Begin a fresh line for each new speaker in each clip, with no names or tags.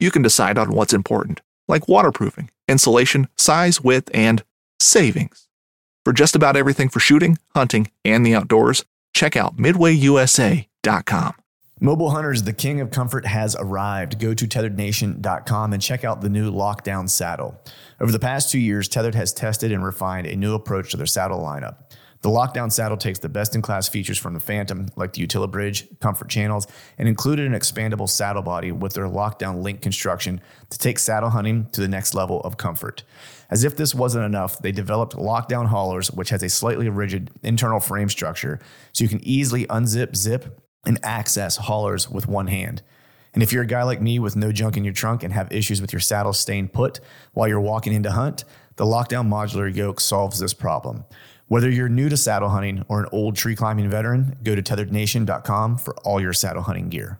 you can decide on what's important, like waterproofing, insulation, size, width, and savings. For just about everything for shooting, hunting, and the outdoors, check out midwayusa.com.
Mobile Hunters, the king of comfort, has arrived. Go to tetherednation.com and check out the new Lockdown saddle. Over the past two years, Tethered has tested and refined a new approach to their saddle lineup. The Lockdown saddle takes the best in class features from the Phantom, like the Utilibridge, comfort channels, and included an expandable saddle body with their Lockdown link construction to take saddle hunting to the next level of comfort. As if this wasn't enough, they developed Lockdown haulers, which has a slightly rigid internal frame structure, so you can easily unzip, zip, and access haulers with one hand. And if you're a guy like me with no junk in your trunk and have issues with your saddle staying put while you're walking into hunt, the Lockdown modular yoke solves this problem. Whether you're new to saddle hunting or an old tree climbing veteran, go to tetherednation.com for all your saddle hunting gear.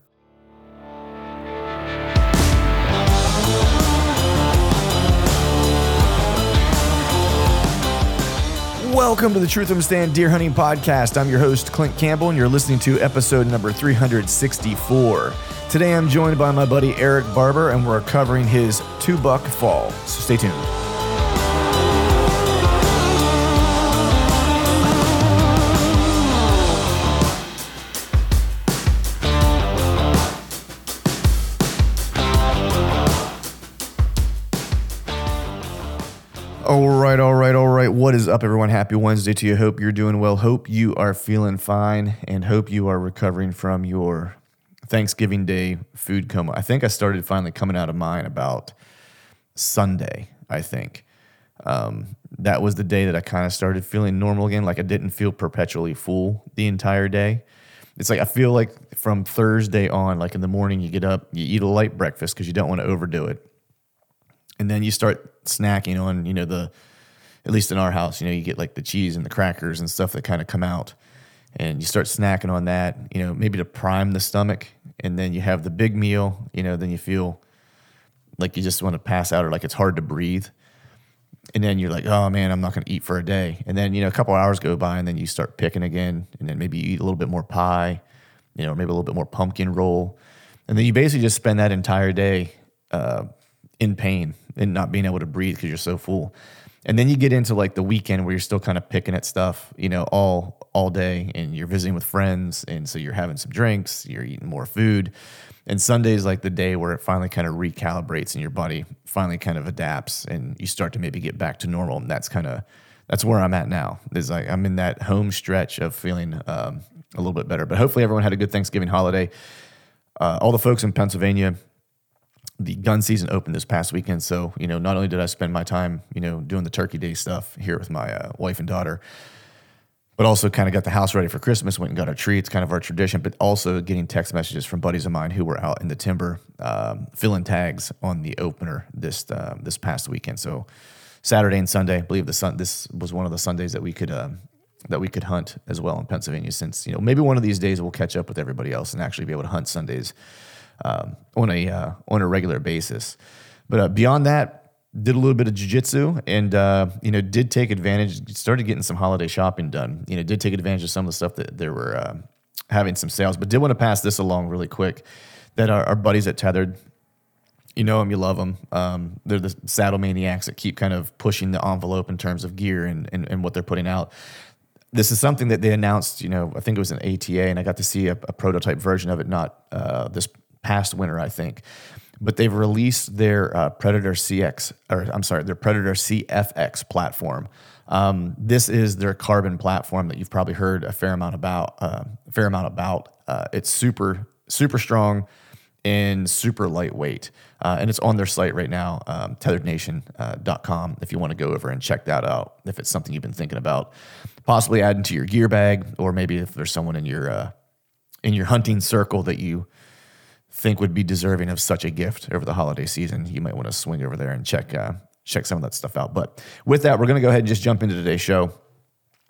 Welcome to the Truth and Stand Deer Hunting Podcast. I'm your host, Clint Campbell, and you're listening to episode number 364. Today I'm joined by my buddy Erik Barber, and we're covering his two buck fall. So stay tuned. All right, all right, all right. What is up, everyone? Happy Wednesday to you. Hope you're doing well. Hope you are feeling fine and hope you are recovering from your Thanksgiving Day food coma. I think I started finally coming out of mine about Sunday, I think. Um, that was the day that I kind of started feeling normal again. Like I didn't feel perpetually full the entire day. It's like I feel like from Thursday on, like in the morning, you get up, you eat a light breakfast because you don't want to overdo it and then you start snacking on you know the at least in our house you know you get like the cheese and the crackers and stuff that kind of come out and you start snacking on that you know maybe to prime the stomach and then you have the big meal you know then you feel like you just want to pass out or like it's hard to breathe and then you're like oh man i'm not going to eat for a day. And then you know a couple hours go by and then you start picking again and then maybe you eat a little bit more pie you know maybe a little bit more pumpkin roll and then you basically just spend that entire day uh, in pain and not being able to breathe because you're so full. And then you get into like the weekend where you're still kind of picking at stuff, you know, all all day and you're visiting with friends and so you're having some drinks, you're eating more food. And Sunday is like the day where it finally kind of recalibrates and your body finally kind of adapts and you start to maybe get back to normal. And that's kind of that's where I'm at now. Is like I'm in that home stretch of feeling um, a little bit better. But hopefully everyone had a good Thanksgiving holiday. Uh, all the folks in Pennsylvania, the gun season opened this past weekend. So, you know, not only did I spend my time, you know, doing the turkey day stuff here with my uh, wife and daughter, but also kind of got the house ready for Christmas, went and got our tree. It's kind of our tradition, but also getting text messages from buddies of mine who were out in the timber um, filling tags on the opener this uh, this past weekend. So Saturday and Sunday, I believe the sun. This was one of the Sundays that we could um, that we could hunt as well in Pennsylvania. Since you know maybe one of these days we'll catch up with everybody else and actually be able to hunt Sundays um, on a uh, on a regular basis. But uh, beyond that, did a little bit of jujitsu and uh, you know did take advantage. Started getting some holiday shopping done. You know, did take advantage of some of the stuff that there were uh, having some sales. But did want to pass this along really quick. That our, our buddies at Tethered, you know them, you love them. Um, they're the saddle maniacs that keep kind of pushing the envelope in terms of gear and, and, and what they're putting out. This is something that they announced, you know, I think it was an ATA, and I got to see a, a prototype version of it, not uh, this past winter, I think. But they've released their uh, Predator CX, or I'm sorry, their Predator CFX platform. Um, this is their carbon platform that you've probably heard a fair amount about. Uh, fair amount about. Uh, it's super, super strong and super lightweight. Uh, and it's on their site right now, um, tetherednation.com, if you want to go over and check that out, if it's something you've been thinking about possibly adding to your gear bag, or maybe if there's someone in your uh, in your hunting circle that you think would be deserving of such a gift over the holiday season, you might want to swing over there and check uh, check some of that stuff out. But with that, we're going to go ahead and just jump into today's show.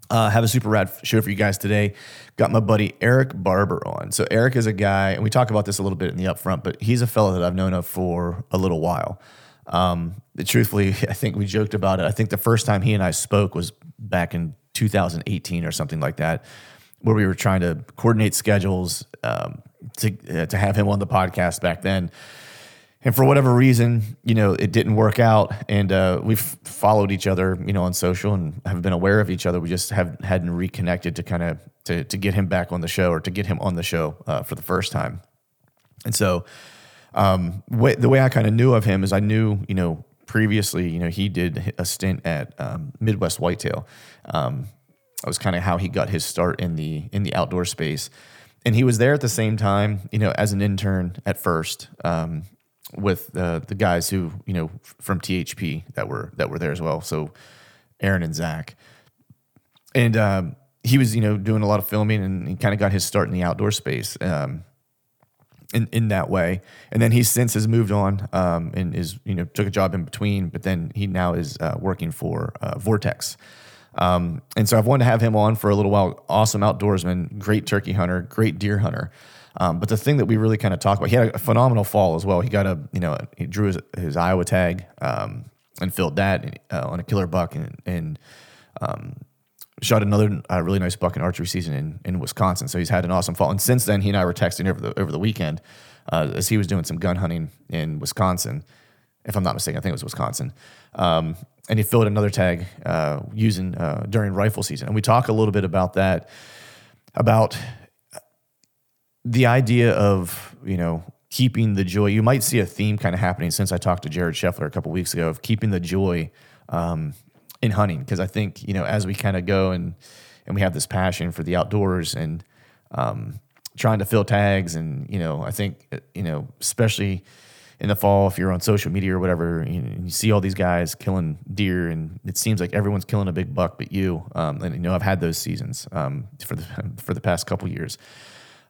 Uh, have a super rad show for you guys today. Got my buddy Erik Barber on. So Erik is a guy, and we talk about this a little bit in the upfront, but he's a fellow that I've known of for a little while. Um, truthfully, I think we joked about it. I think the first time he and I spoke was back in 2018 or something like that, where we were trying to coordinate schedules um, to uh, to have him on the podcast back then. And for whatever reason, you know, it didn't work out. And uh, we've followed each other, you know, on social and have been aware of each other. We just have hadn't reconnected to kind of to to get him back on the show or to get him on the show uh, for the first time. And so, um, the way I kind of knew of him is I knew, you know, previously, you know, he did a stint at um, Midwest Whitetail. Um, that was kind of how he got his start in the in the outdoor space, and he was there at the same time, you know, as an intern at first um, with uh, the guys who you know from THP that were that were there as well. So Aaron and Zach, and um, he was you know doing a lot of filming, and he kind of got his start in the outdoor space. Um, in, in that way. And then he since has moved on um, and is, you know, took a job in between, but then he now is uh, working for uh, Vortex. Um, and so I've wanted to have him on for a little while. Awesome outdoorsman, great turkey hunter, great deer hunter. Um, but the thing that we really kind of talk about, he had a phenomenal fall as well. He got a, you know, he drew his, his Iowa tag um, and filled that uh, on a killer buck and, and um, shot another uh, really nice buck in archery season in, in Wisconsin. So he's had an awesome fall. And since then, he and I were texting over the over the weekend uh, as he was doing some gun hunting in Wisconsin, if I'm not mistaken. I think it was Wisconsin. Um, and he filled another tag uh, using uh, during rifle season. And we talk a little bit about that, about the idea of you know keeping the joy. You might see a theme kind of happening since I talked to Jared Scheffler a couple weeks ago of keeping the joy. Um, in hunting because I think you know as we kind of go and and we have this passion for the outdoors and um, trying to fill tags and you know I think you know especially in the fall if you're on social media or whatever you, you see all these guys killing deer and it seems like everyone's killing a big buck but you um, and you know I've had those seasons um, for the for the past couple years.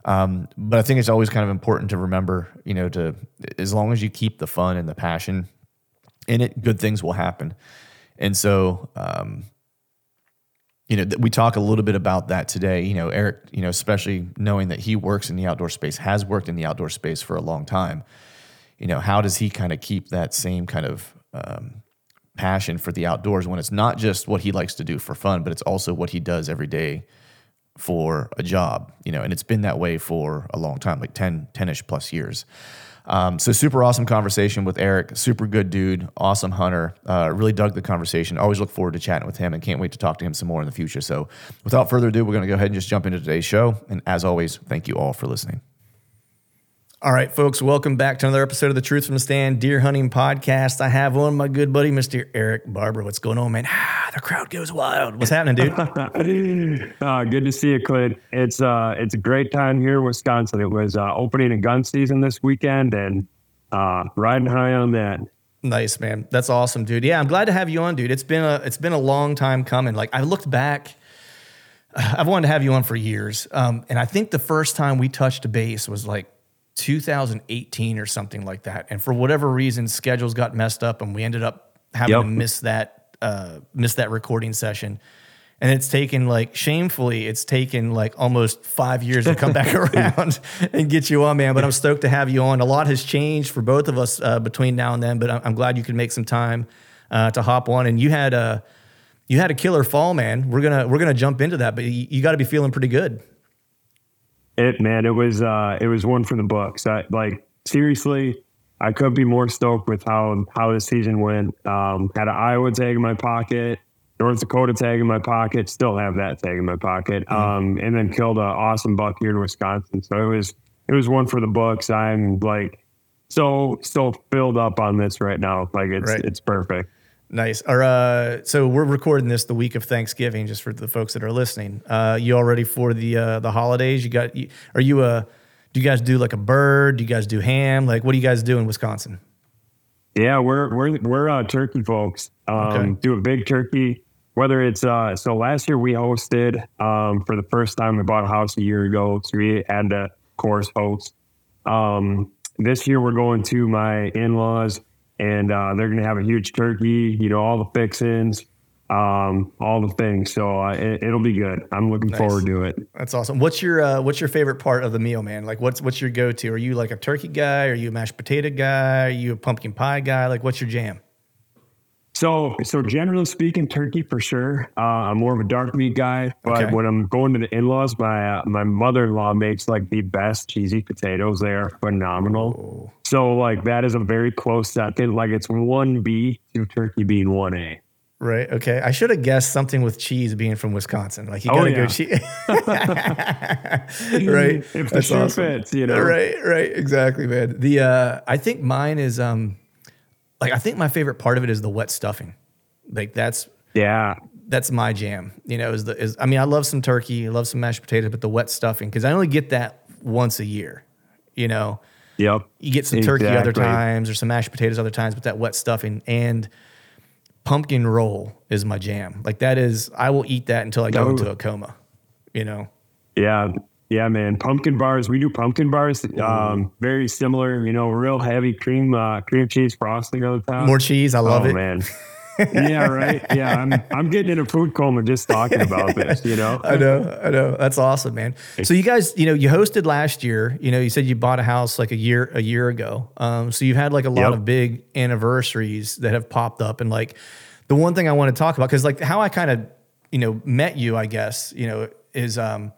Um, but I think it's always kind of important to remember, you know, to as long as you keep the fun and the passion in it, good things will happen. And so, um, you know, we talk a little bit about that today. You know, Erik, you know, especially knowing that he works in the outdoor space, has worked in the outdoor space for a long time. You know, how does he kind of keep that same kind of um, passion for the outdoors when it's not just what he likes to do for fun, but it's also what he does every day for a job, you know, and it's been that way for a long time, like 10, 10-ish plus years. Um, so super awesome conversation with Erik. Super good dude, awesome hunter. Uh, really dug the conversation. Always look forward to chatting with him and can't wait to talk to him some more in the future. So without further ado, we're going to go ahead and just jump into today's show. And as always, thank you all for listening. All right, folks, welcome back to another episode of the Truth from the Stand Deer Hunting Podcast. I have on my good buddy, Mr. Erik Barber. What's going on, man? Ah, the crowd goes wild. What's happening,
dude? uh, good to see you, Clint. It's uh, it's a great time here in Wisconsin. It was uh, opening a gun season this weekend, and uh, riding high on that.
Nice, man. That's awesome, dude. Yeah, I'm glad to have you on, dude. It's been a it's been a long time coming. Like I looked back. I've wanted to have you on for years, um, and I think the first time we touched a base was like 2018 or something like that. And for whatever reason, schedules got messed up, and we ended up having yep. to miss that uh, miss that recording session.
And it's taken like shamefully, it's taken like almost five years to come back around and get you on, man. But I'm stoked to have you on. A lot has changed for both of us uh, between now and then, but I'm, glad you could make some time uh, to hop on. And you had a you had a killer fall, man. We're gonna we're gonna jump into that, but you, you got to be feeling pretty good.
It man, it was uh, it was one for the books. I, like seriously, I couldn't be more stoked with how how the season went. Um, had an Iowa tag in my pocket, North Dakota tag in my pocket, still have that tag in my pocket, mm-hmm. um, and then killed an awesome buck here in Wisconsin. So it was it was one for the books. I'm like so so filled up on this right now. Like it's right. it's perfect.
Nice. Or uh, so we're recording this the week of Thanksgiving, just for the folks that are listening. Uh, you all ready for the uh, the holidays? You got? You, are you a do you guys do like a bird? Do you guys do ham? Like, what do you guys do in Wisconsin?
Yeah, we're we're we're uh, turkey folks. Um, okay. Do a big turkey. Whether it's uh, so last year we hosted um, for the first time. We bought a house a year ago, so we had to, of course, host. Um, this year we're going to my in laws, and uh, they're going to have a huge turkey. You know, all the fixings um, all the things. So uh, it, will be good. I'm looking nice. forward to it.
That's awesome. What's your uh, What's your favorite part of the meal, man? Like, what's What's your go to? Are you like a turkey guy? Are you a mashed potato guy? Are you a pumpkin pie guy? Like, what's your jam?
So, so generally speaking, turkey for sure. Uh, I'm more of a dark meat guy, but okay. when I'm going to the in-laws, my uh, my mother-in-law makes like the best cheesy potatoes. They are phenomenal. Oh. So, like that is a very close second. Like it's one B to turkey being one A.
Right. Okay. I should have guessed something with cheese being from Wisconsin. Like you oh, yeah. go cheese. right.
If the shoe awesome. fits, you know.
Right. Right. Exactly, man. The uh, I think mine is um, like I think my favorite part of it is the wet stuffing. Like that's
yeah.
That's my jam. You know, is the is I mean I love some turkey, I love some mashed potatoes, but the wet stuffing because I only get that once a year. You know.
Yep.
You get some exactly. turkey other times or some mashed potatoes other times, but that wet stuffing and pumpkin roll is my jam. Like that is, I will eat that until I go into a coma. You know.
Yeah, yeah, man. Pumpkin bars. We do pumpkin bars. Um, very similar. You know, real heavy cream, uh, cream cheese frosting on the top.
More cheese. I love oh, it,
man. yeah, right. Yeah, I'm I'm getting in a food coma just talking about this. You know,
I know, I know. That's awesome, man. So you guys, you know, you hosted last year. You know, you said you bought a house like a year a year ago. Um, so you've had like a lot yep. of big anniversaries that have popped up, and like the one thing I want to talk about because like how I kind of you know met you, I guess you know is um,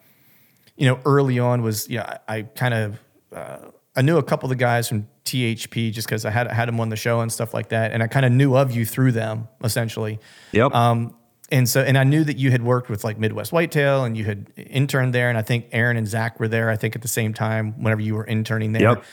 you know early on was you know I, I kind of uh, I knew a couple of the guys from THP just because I had had them on the show and stuff like that, and I kind of knew of you through them essentially.
Yep. Um,
and so, and I knew that you had worked with like Midwest Whitetail, and you had interned there, and I think Aaron and Zach were there. I think at the same time whenever you were interning there.
Yep.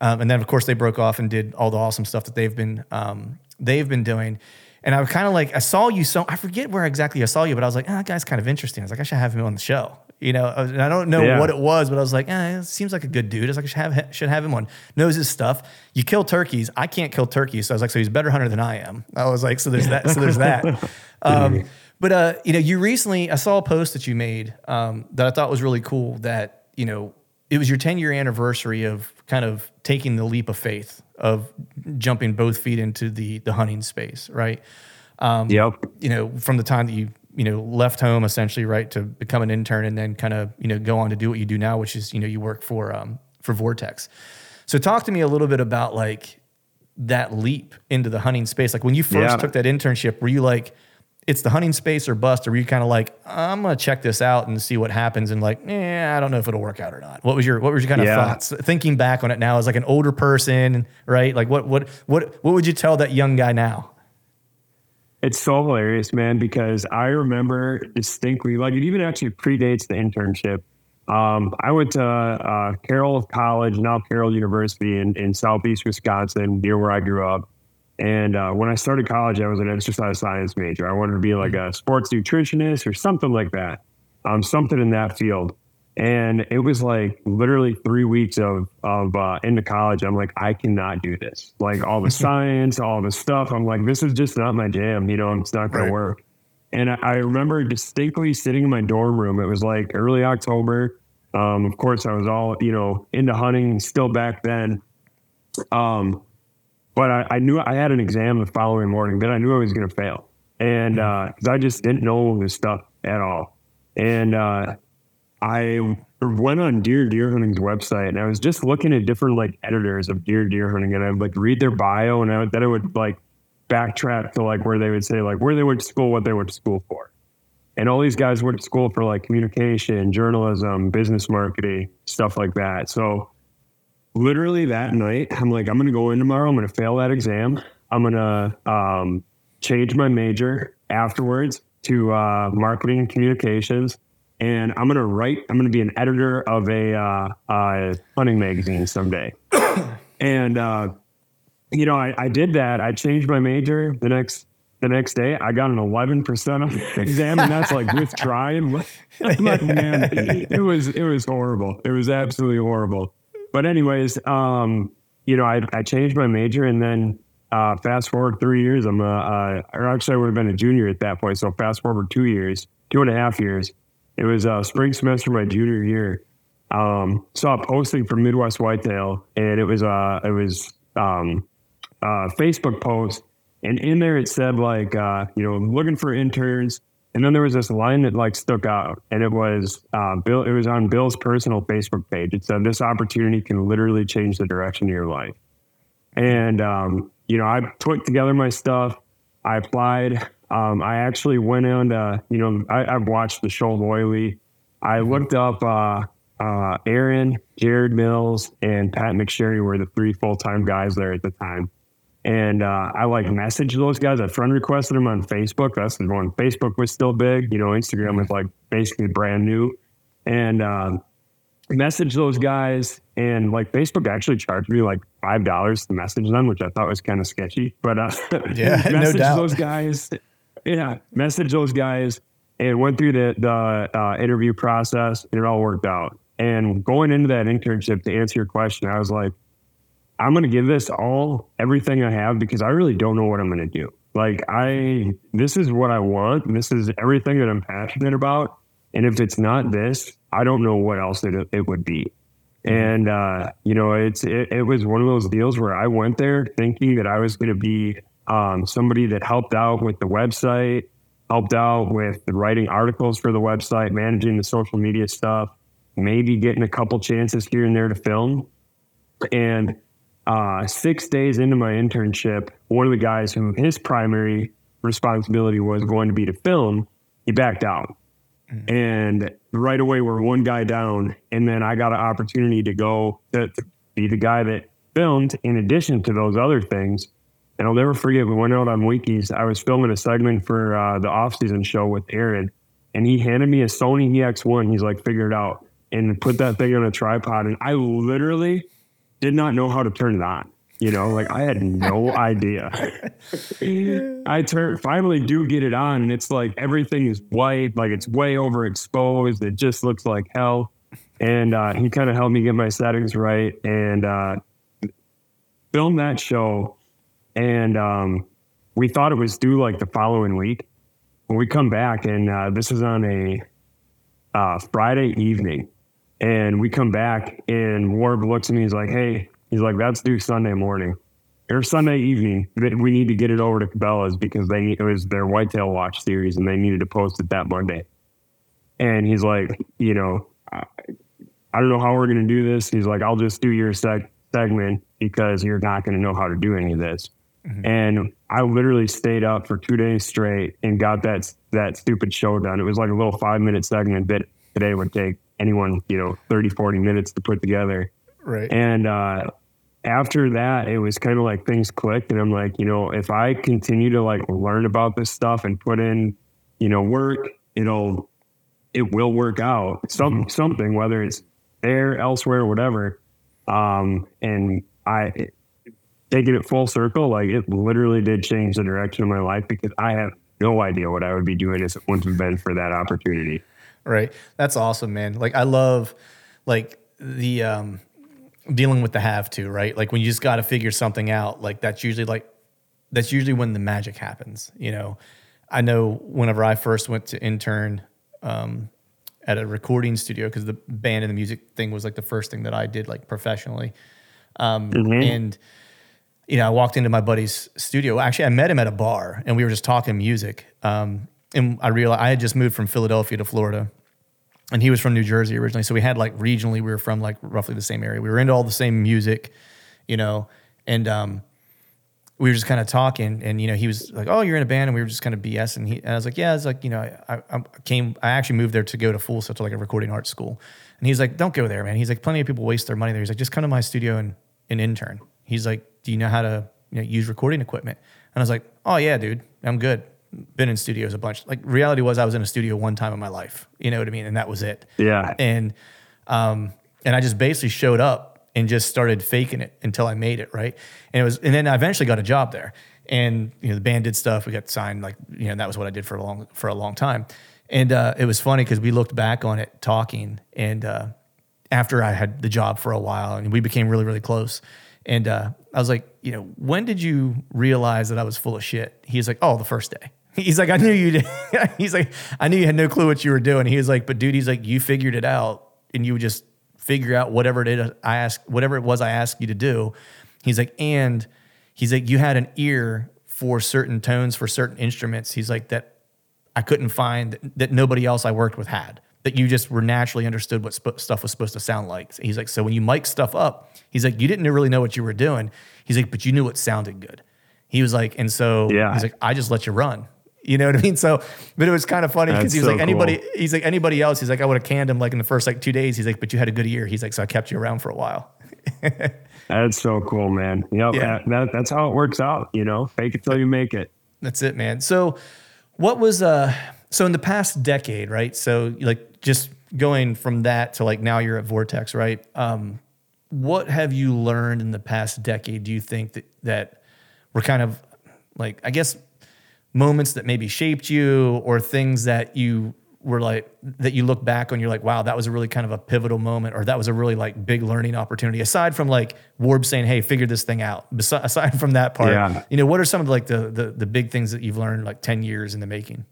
Um, and then of course they broke off and did all the awesome stuff that they've been um, they've been doing. And I was kind of like, I saw you so I forget where exactly I saw you, but I was like, oh, that guy's kind of interesting. I was like, I should have him on the show you know, and I don't know yeah. what it was, but I was like, eh, seems like a good dude. I was like, I should have, should have him on. Knows his stuff. You kill turkeys. I can't kill turkeys. So I was like, so he's a better hunter than I am. I was like, so there's that. So there's that. Um, but, uh, you know, you recently, I saw a post that you made um, that I thought was really cool that, you know, it was your 10 year anniversary of kind of taking the leap of faith of jumping both feet into the, the hunting space, right?
Um, yep.
You know, from the time that you you know left home essentially right to become an intern and then kind of you know go on to do what you do now which is you know you work for um, for vortex so talk to me a little bit about like that leap into the hunting space like when you first yeah. took that internship were you like it's the hunting space or bust or were you kind of like i'm gonna check this out and see what happens and like eh, i don't know if it'll work out or not what was your what was your kind of yeah. thoughts thinking back on it now as like an older person right like what what what what would you tell that young guy now
it's so hilarious, man, because I remember distinctly, like it even actually predates the internship. Um, I went to uh, Carroll College, now Carroll University in, in southeast Wisconsin, near where I grew up. And uh, when I started college, I was an exercise science major. I wanted to be like a sports nutritionist or something like that, um, something in that field. And it was like literally three weeks of of uh, into college. I'm like, I cannot do this. Like all the science, all the stuff. I'm like, this is just not my jam. You know, it's not going right. to work. And I, I, remember distinctly sitting in my dorm room. It was like early October. Um, of course, I was all you know into hunting still back then. Um, but I, I, knew I had an exam the following morning that I knew I was going to fail, and mm-hmm. uh, I just didn't know this stuff at all. And uh, I went on Deer Deer Hunting's website and I was just looking at different like editors of Deer Deer Hunting and I would like read their bio and I would, then I would like backtrack to like where they would say like where they went to school, what they went to school for. And all these guys went to school for like communication, journalism, business marketing, stuff like that. So literally that night, I'm like, I'm going to go in tomorrow. I'm going to fail that exam. I'm going to um, change my major afterwards to uh, marketing and communications. And I'm going to write, I'm going to be an editor of a uh, uh, hunting magazine someday. and, uh, you know, I, I did that. I changed my major the next the next day I got an 11% on the exam and that's like with trying. I'm like, man, it was, it was horrible. It was absolutely horrible. But anyways, um, you know, I, I changed my major and then, uh, fast forward three years, I'm, uh, uh, or actually I would have been a junior at that point. So fast forward two years, two and a half years. It was a spring semester my junior year. Um, saw a posting from Midwest Whitetail and it was, uh, it was, um, uh, Facebook post and in there it said like, uh, you know, looking for interns. And then there was this line that like stuck out, and it was uh, Bill. It was on Bill's personal Facebook page. It said, "This opportunity can literally change the direction of your life." And um, you know, I put together my stuff. I applied. Um, I actually went on to, you know, I, have watched the show loyally. I looked up uh, uh, Aaron, Jared Mills, and Pat McSherry were the three full time guys there at the time. And uh, I like messaged those guys. I friend requested them on Facebook. That's when Facebook was still big. You know, Instagram was like basically brand new. And uh, messaged those guys. And like Facebook actually charged me like five dollars to message them, which I thought was kind of sketchy. But uh,
yeah,
message
no
those guys. Yeah, message those guys and went through the the uh, interview process. And it all worked out. And going into that internship, to answer your question, I was like, I'm going to give this all everything I have because I really don't know what I'm going to do. Like I, this is what I want. This is everything that I'm passionate about. And if it's not this, I don't know what else it, it would be. And, uh, you know, it's, it, it, was one of those deals where I went there thinking that I was going to be um, somebody that helped out with the website, helped out with the writing articles for the website, managing the social media stuff, maybe getting a couple chances here and there to film. And uh, six days into my internship, one of the guys who his primary responsibility was going to be to film, he backed out. Mm. And right away, we're one guy down. And then I got an opportunity to go to, to, be the guy that filmed in addition to those other things. And I'll never forget, we went out on Winke's. I was filming a segment for uh, the off season show with Aaron, and he handed me a Sony EX1. He's like, figure it out and put that thing on a tripod. And I literally did not know how to turn it on. You know, like I had no idea. I turn finally do get it on, and it's like everything is white, like it's way overexposed. It just looks like hell. And uh, he kind of helped me get my settings right and uh, that show. And um, we thought it was due like the following week. When we come back, and uh, this is on a uh, Friday evening, and we come back and Warb looks at me. He's like, "Hey," he's like, "That's due Sunday morning or Sunday evening. That we need to get it over to Cabela's because they it was their whitetail watch series and they needed to post it that Monday." And he's like, "You know, I, I don't know how we're going to do this." He's like, "I'll just do your seg- segment because you're not going to know how to do any of this." Mm-hmm. And I literally stayed up for two days straight and got that that stupid show done. It was like a little five minute segment that today would take anyone, you know, 30, 40 minutes to put together.
Right.
And uh, after that, it was kind of like things clicked. And I'm like, you know, if I continue to like learn about this stuff and put in, you know, work, it'll, it will work out. Some, mm-hmm. Something, whether it's there, elsewhere, whatever. Um, and I, taking it full circle, like it literally did change the direction of my life because I have no idea what I would be doing if it wouldn't have been for that opportunity
right? That's awesome, man. Like I love like the um dealing with the have to, right? Like when you just got to figure something out, like that's usually like that's usually when the magic happens, you know. I know whenever I first went to intern um, at a recording studio because the band and the music thing was like the first thing that I did like professionally. Um, mm-hmm. And you know, I walked into my buddy's studio. Actually, I met him at a bar, and we were just talking music. Um,
and I realized I had just moved from Philadelphia to Florida, and he was from New Jersey originally. So we had like regionally, we were from like roughly the same area. We were into all the same music, you know, and um, we were just kind of talking, and you know, he was like, "Oh, you're in a band," and we were just kind of BS. And he, and I was like, "Yeah." It's like, you know, I, I came, I actually moved there to go to full so to like a recording art school, and he's like, "Don't go there, man." He's like, "Plenty of people waste their money there." He's like, "Just come to my studio and, an intern." He's like, "Do you know how to you know, use recording equipment?" And I was like, "Oh yeah, dude, I'm good." Been in studios a bunch. Like reality was, I was in a studio one time in my life. You know what I mean? And that was it.
Yeah.
And um, and I just basically showed up and just started faking it until I made it right. And it was, and then I eventually got a job there. And you know, the band did stuff. We got signed, like you know, that was what I did for a long for a long time. And uh, it was funny because we looked back on it talking, and uh, after I had the job for a while, and we became really really close. And uh, I was like, you know, when did you realize that I was full of shit? He's like, oh, the first day. He's like, I knew you he's like, I knew you had no clue what you were doing. He was like, but dude, he's like, you figured it out, and you would just figure out whatever it is I asked, whatever it was I asked you to do. He's like, and he's like, you had an ear for certain tones for certain instruments. He's like that I couldn't find that, that nobody else I worked with had. That you just were naturally understood what sp- stuff was supposed to sound like. He's like, so when you mic stuff up, he's like, you didn't really know what you were doing. He's like, but you knew what sounded good. He was like, and so
Yeah.
he's like, I just let you run. You know what I mean? So, but it was kind of funny because he was
so
like anybody.
cool.
He's like anybody else. He's like I would have canned him like in the first like two days. He's like, but you had a good year. He's like, so I kept you around for a while.
That's so cool, man. Yep.
Yeah.
That, that's how it works out. You know, fake it till you make it.
That's it, man. So, what was uh? So in the past decade, right? So like just going from that to like now you're at Vortex, right? Um, what have you learned in the past decade? Do you think that that we're kind of like I guess moments that maybe shaped you or things that you were like that you look back on you're like wow that was a really kind of a pivotal moment or that was a really like big learning opportunity aside from like Warb saying hey figure this thing out Besi- aside from that part
Yeah.
you know what are some of like the, the the big things that you've learned like 10 years in the making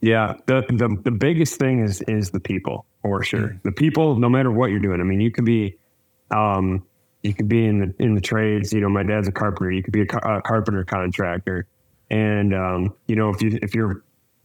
Yeah, the, the the biggest thing is is the people for sure. The people, no matter what you're doing. I mean, you could be, um, you could be in the in the trades. You know, my dad's a carpenter. You could be a, car- a carpenter contractor, and um, you know, if you if you're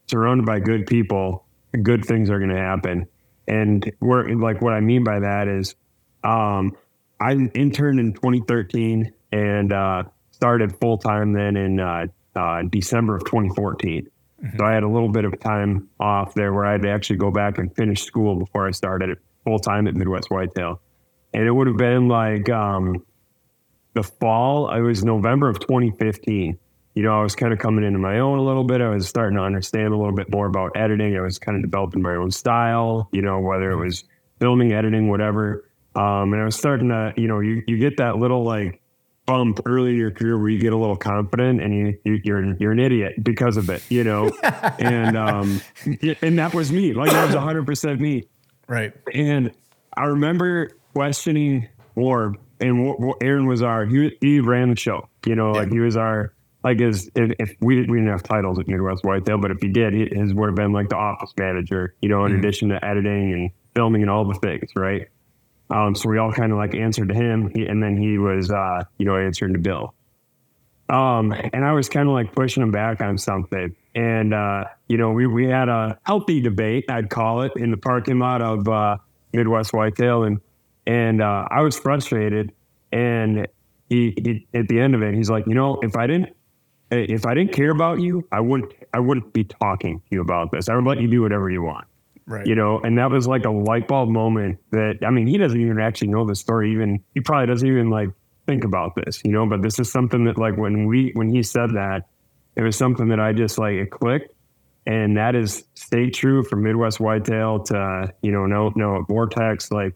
surrounded by good people, good things are going to happen. And where like what I mean by that is, um, I interned in 2013 and uh, started full time then in uh, uh, December of 2014. So I had a little bit of time off there where I had to actually go back and finish school before I started full time at Midwest Whitetail. And it would have been like um, the fall. It was November of 2015. You know, I was kind of coming into my own a little bit. I was starting to understand a little bit more about editing. I was kind of developing my own style, you know, whether it was filming, editing, whatever. Um, and I was starting to, you know, you, you get that little like bump early in your career where you get a little confident and you, you you're you're an idiot because of it, you know. and um, and that was me. Like that was 100 percent me.
right
And I remember questioning Warb, and Aaron was our he, he ran the show. You know, like he was our like his if, we we didn't have titles at Midwest Whitetail, but if he did, he, his would have been like the office manager. You know, in addition to editing and filming and all the things, right? Um, so we all kind of like answered to him, he, and then he was uh, you know answering to Bill. Um, and I was kind of like pushing him back on something. And, uh, you know, we, we had a healthy debate, I'd call it, in the parking lot of uh, Midwest Whitetail. And, and uh, I was frustrated. And he, he, at the end of it, he's like, you know, if I didn't, if I didn't care about you, I wouldn't, I wouldn't be talking to you about this. I would let you do whatever you want.
Right.
You know and that was like a light bulb moment that i mean he doesn't even actually know the story even he probably doesn't even like think about this you know but this is something that like when we when he said that it was something that i just like it clicked. And that is stay true from midwest whitetail to you know no no vortex like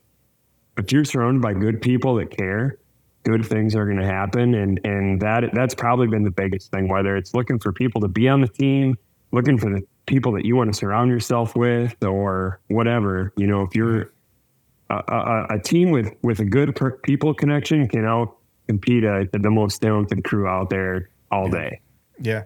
if you're surrounded by good people that care good things are going to happen and and that that's probably been the biggest thing whether it's looking for people to be on the team looking for the people that you want to surround yourself with or whatever you know if you're a, a, a team with with a good per- people connection can out compete at the most talented crew out there all day
Yeah.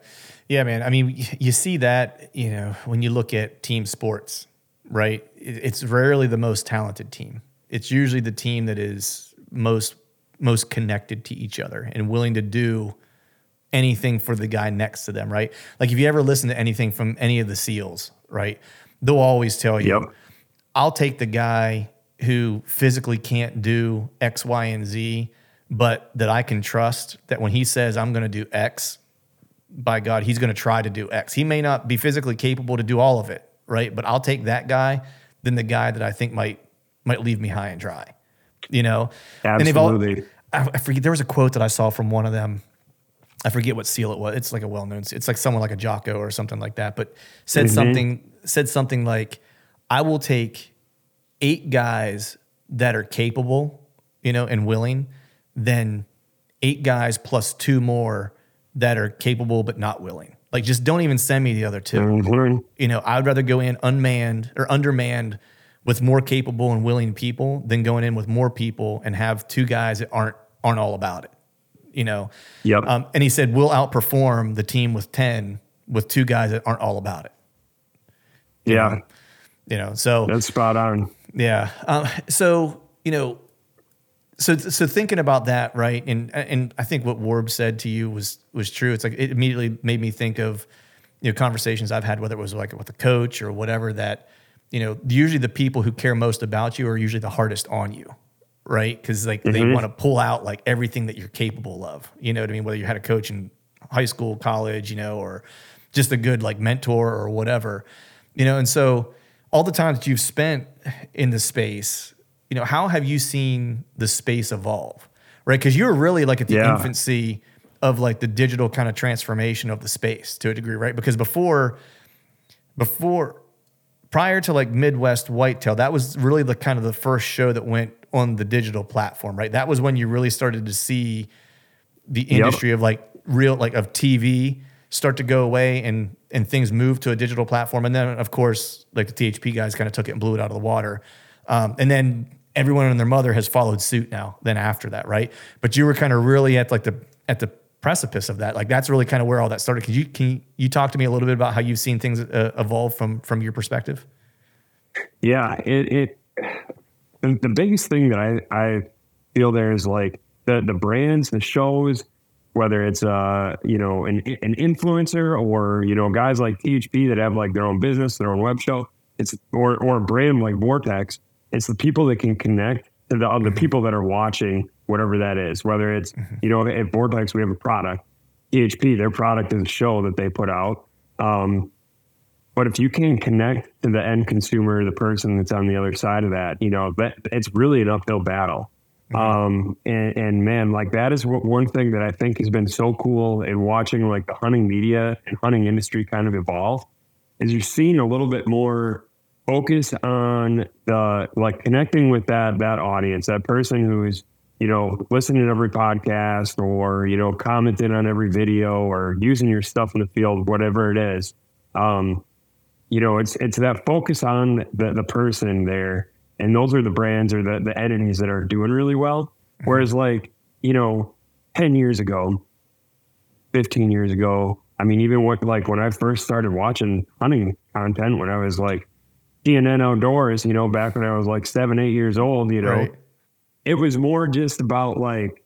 Yeah, man. I mean, you see that, you know, when you look at team sports, right? It's rarely the most talented team. It's usually the team that is most most connected to each other and willing to do anything for the guy next to them, right? Like if you ever listen to anything from any of the SEALs, right? They'll always tell you,
Yep.
I'll take the guy who physically can't do X, Y, and Z, but that I can trust that when he says I'm going to do X, by God, he's going to try to do X. He may not be physically capable to do all of it, right? But I'll take that guy than the guy that I think might might leave me high and dry. You know,
Absolutely.
I, I forget. There was a quote that I saw from one of them. I forget what seal it was. It's like a well known. It's like someone like a Jocko or something like that. But said something said something like, "I will take eight guys that are capable, you know, and willing, than eight guys plus two more that are capable but not willing. Like, just don't even send me the other 2
Mhm.
You know, I'd rather go in unmanned or undermanned with more capable and willing people than going in with more people and have two guys that aren't aren't all about it. You know.
Yep.
Um, and he said we'll outperform the team with ten with two guys that aren't all about it.
yeah,
You know, so
that's spot on.
yeah. Um, so you know, so so thinking about that, right? And and I think what Warb said to you was was true. It's like it immediately made me think of you know conversations I've had, whether it was like with a coach or whatever. That you know, usually the people who care most about you are usually the hardest on you, right? Because like they mm-hmm. want to pull out like everything that you're capable of. You know what I mean? Whether you had a coach in high school, college, you know, or just a good like mentor or whatever, you know. And so all the time that you've spent in the space, you know, how have you seen the space evolve? Right? Because you're really like at the
Yeah.
infancy of like the digital kind of transformation of the space to a degree, right? Because before, before, prior to like Midwest Whitetail, that was really the kind of the first show that went on the digital platform, right? That was when you really started to see the industry of like real like of TV start to go away and and things move to a digital platform. And then of course like the THP guys kind of took it and blew it out of the water. Um, and then everyone and their mother has followed suit now then after that right? But you were kind of really at like the at the precipice of that like that's really kind of where all that started can you can you, talk to me a little bit about how you've seen things uh, evolve from from your perspective
Yeah, it it the, the biggest thing that I I feel there is like the the brands, the shows, whether it's uh you know an an influencer or you know guys like THP that have like their own business, their own web show. It's or or a brand like Vortex. It's the people that can connect to the the people that are watching whatever that is. Whether it's you know at Vortex we have a product, THP their product is a show that they put out. Um, but if you can connect to the end consumer, the person that's on the other side of that, you know, that it's really an uphill battle. Um, and, and man, like that is what, one thing that I think has been so cool in watching like the hunting media and hunting industry kind of evolve is you're seeing a little bit more focus on the like connecting with that that audience, that person who is you know listening to every podcast or you know commenting on every video or using your stuff in the field, whatever it is. Um, you know, it's it's that focus on the, the person there, and those are the brands or the, the entities that are doing really well. Whereas, like you know, ten years ago, fifteen years ago, I mean, even what like when I first started watching hunting content when I was like CNN Outdoors, you know, back when I was like seven, eight years old, you know,
Right.
It was more just about like,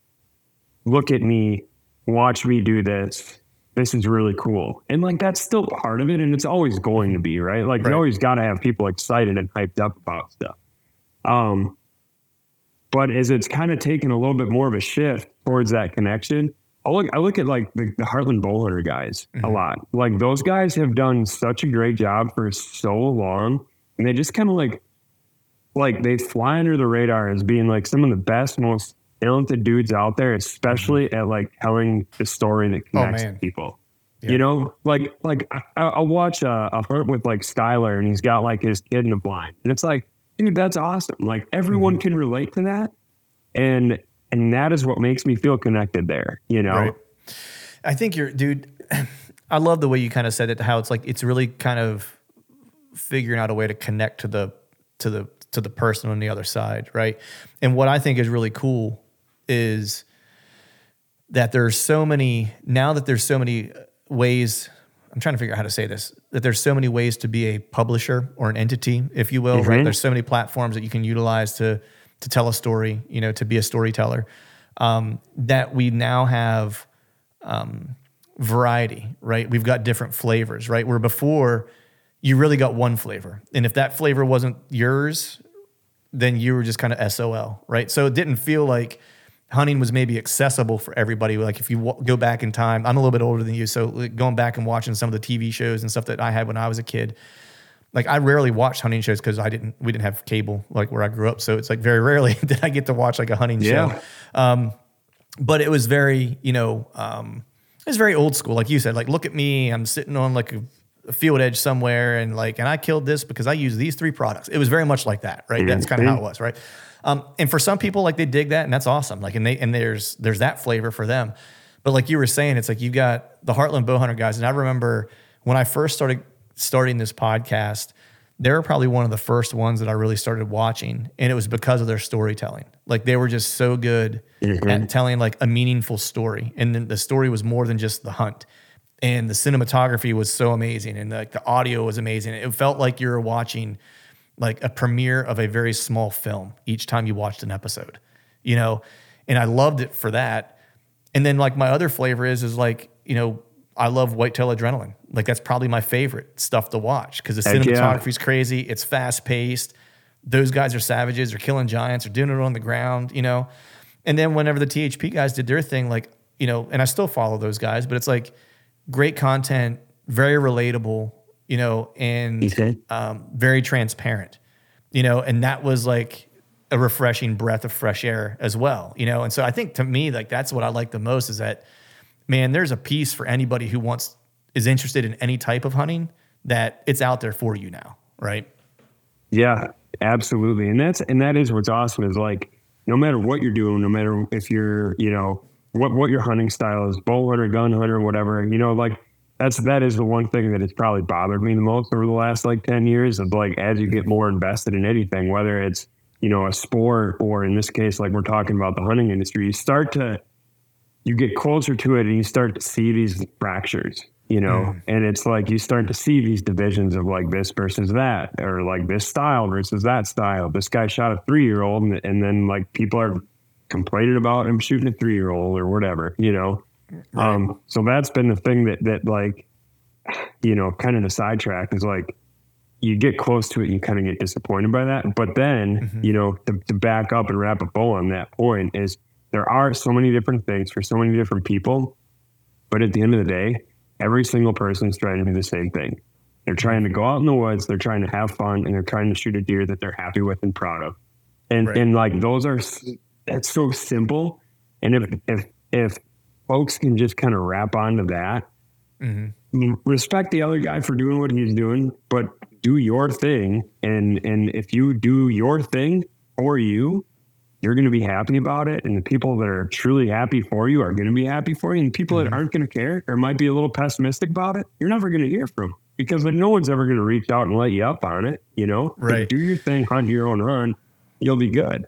look at me, watch me do this. This is really cool. And like that's still part of it. And it's always going to be, right? Like
Right.
you always gotta have people excited and hyped up about stuff. Um but as it's kind of taken a little bit more of a shift towards that connection, I look I look at like the, the Heartland Bowhunter guys a lot. Like those guys have done such a great job for so long. And they just kind of like like they fly under the radar as being like some of the best, most talented dudes out there, especially mm-hmm. at like telling the story that oh, connects
man.
people.
Yeah.
You know, like like I, I'll watch a, a hunt with like Skylar, and he's got like his kid in a blind, and it's like, dude, that's awesome. Like everyone mm-hmm. can relate to that, and and that is what makes me feel connected there. You know,
Right. I think you're, dude. I love the way you kind of said it. How it's like it's really kind of figuring out a way to connect to the to the to the person on the other side, right? And what I think is really cool is that there's so many now that there's so many ways. I'm trying to figure out how to say this. That there's so many ways to be a publisher or an entity, if you will. Right?
Mhm.
There's so many platforms that you can utilize to to tell a story. You know, to be a storyteller. Um, that we now have um, variety, right? We've got different flavors, right? Where before you really got one flavor. And if that flavor wasn't yours, then you were just kind of SOL, right? So it didn't feel like hunting was maybe accessible for everybody. Like if you w- go back in time, I'm a little bit older than you, so like going back and watching some of the TV shows and stuff that I had when I was a kid, like I rarely watched hunting shows because I didn't, we didn't have cable like where I grew up, so it's like very rarely did I get to watch like a hunting
Yeah.
show. Um, but it was very, you know, um, it was very old school, like you said. Like, look at me, I'm sitting on like a, a field edge somewhere, and like, and I killed this because I used these three products. It was very much like that, right? That's kind of how it was, right? Um, and for some people, like they dig that, and that's awesome. Like, and they and there's there's that flavor for them. But like you were saying, it's like you've got the Heartland Bowhunter guys, and I remember when I first started starting this podcast, they were probably one of the first ones that I really started watching, and it was because of their storytelling. Like they were just so good at telling like a meaningful story, and then the story was more than just the hunt. And the cinematography was so amazing, and like the audio was amazing. It felt like you were watching like a premiere of a very small film each time you watched an episode, you know. And I loved it for that. And then like my other flavor is is like you know I love whitetail adrenaline. Like that's probably my favorite stuff to watch because the
Heck yeah.
crazy. It's fast paced. Those guys are savages. They're killing giants. They're doing it on the ground. You know. And then whenever the THP guys did their thing, like you know, and I still follow those guys, but it's like great content, very relatable. You know, and um, very transparent, you know, and that was like a refreshing breath of fresh air as well, you know. And so I think to me, like that's what I like the most is that, man, there's a piece for anybody who wants is interested in any type of hunting that it's out there for you now, right?
Yeah, absolutely. And that's and that is what's awesome is like no matter what you're doing, no matter if you're, you know, what what your hunting style is, bow hunter, gun hunter, whatever, you know, like that's that is the one thing that has probably bothered me the most over the last like 10 years of like as you get more invested in anything, whether it's, you know, a sport or in this case, like we're talking about the hunting industry, you start to you get closer to it and you start to see these fractures, you know, mm. and it's like you start to see these divisions of like this versus that, or like this style versus that style. This guy shot a three year old, and, and then like people are complaining about him shooting a three year old or whatever, you know. Um, so that's been the thing that that like, you know, kind of the sidetrack is like you get close to it you kind of get disappointed by that. But then, you know, to, to back up and wrap a bow on that point is there are so many different things for so many different people. But at the end of the day, every single person is trying to do the same thing. They're trying to go out in the woods, they're trying to have fun, and they're trying to shoot a deer that they're happy with and proud of. And
Right.
and like those are that's so simple. And if if if folks can just kind of wrap onto that, mm-hmm. mean, respect the other guy for doing what he's doing, but do your thing. And and if you do your thing for you, you're going to be happy about it. And the people that are truly happy for you are going to be happy for you. And people that mm-hmm. aren't going to care or might be a little pessimistic about it, you're never going to hear from because like, no one's ever going to reach out and let you up on it. You know, But
Right.
do your thing, hunt your own run. You'll be good.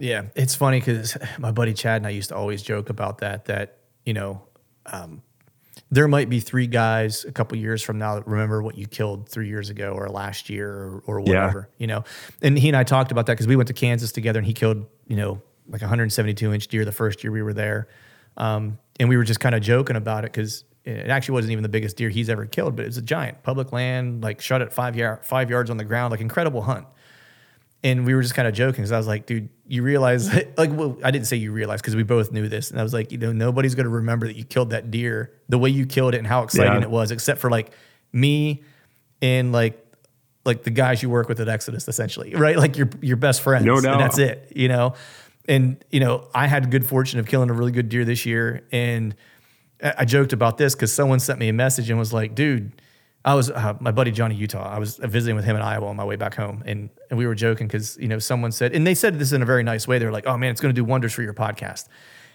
Yeah, it's funny because my buddy Chad and I used to always joke about that. That you know, um, there might be three guys a couple years from now that remember what you killed three years ago or last year or, or whatever. You know, and he and I talked about that because we went to Kansas together and he killed you know like a 172 inch deer the first year we were there, um, and we were just kind of joking about it because it actually wasn't even the biggest deer he's ever killed, but it was a giant public land, like shot at five yard five yards on the ground, like incredible hunt and we were just kind of joking because I was like, dude, you realize, like, well, I didn't say you realize because we both knew this. And I was like, you know, nobody's going to remember that you killed that deer the way you killed it and how exciting
Yeah.
it was, except for like me and like, like the guys you work with at Exodus, essentially, right? Like your your best friends,
No doubt.
and that's it, you know. And you know, I had good fortune of killing a really good deer this year, and I I joked about this because someone sent me a message and was like, dude, I was uh, my buddy Johnny Utah. I was visiting with him in Iowa on my way back home, and and we were joking because you know someone said, and they said this in a very nice way. They're like, "Oh man, it's going to do wonders for your podcast."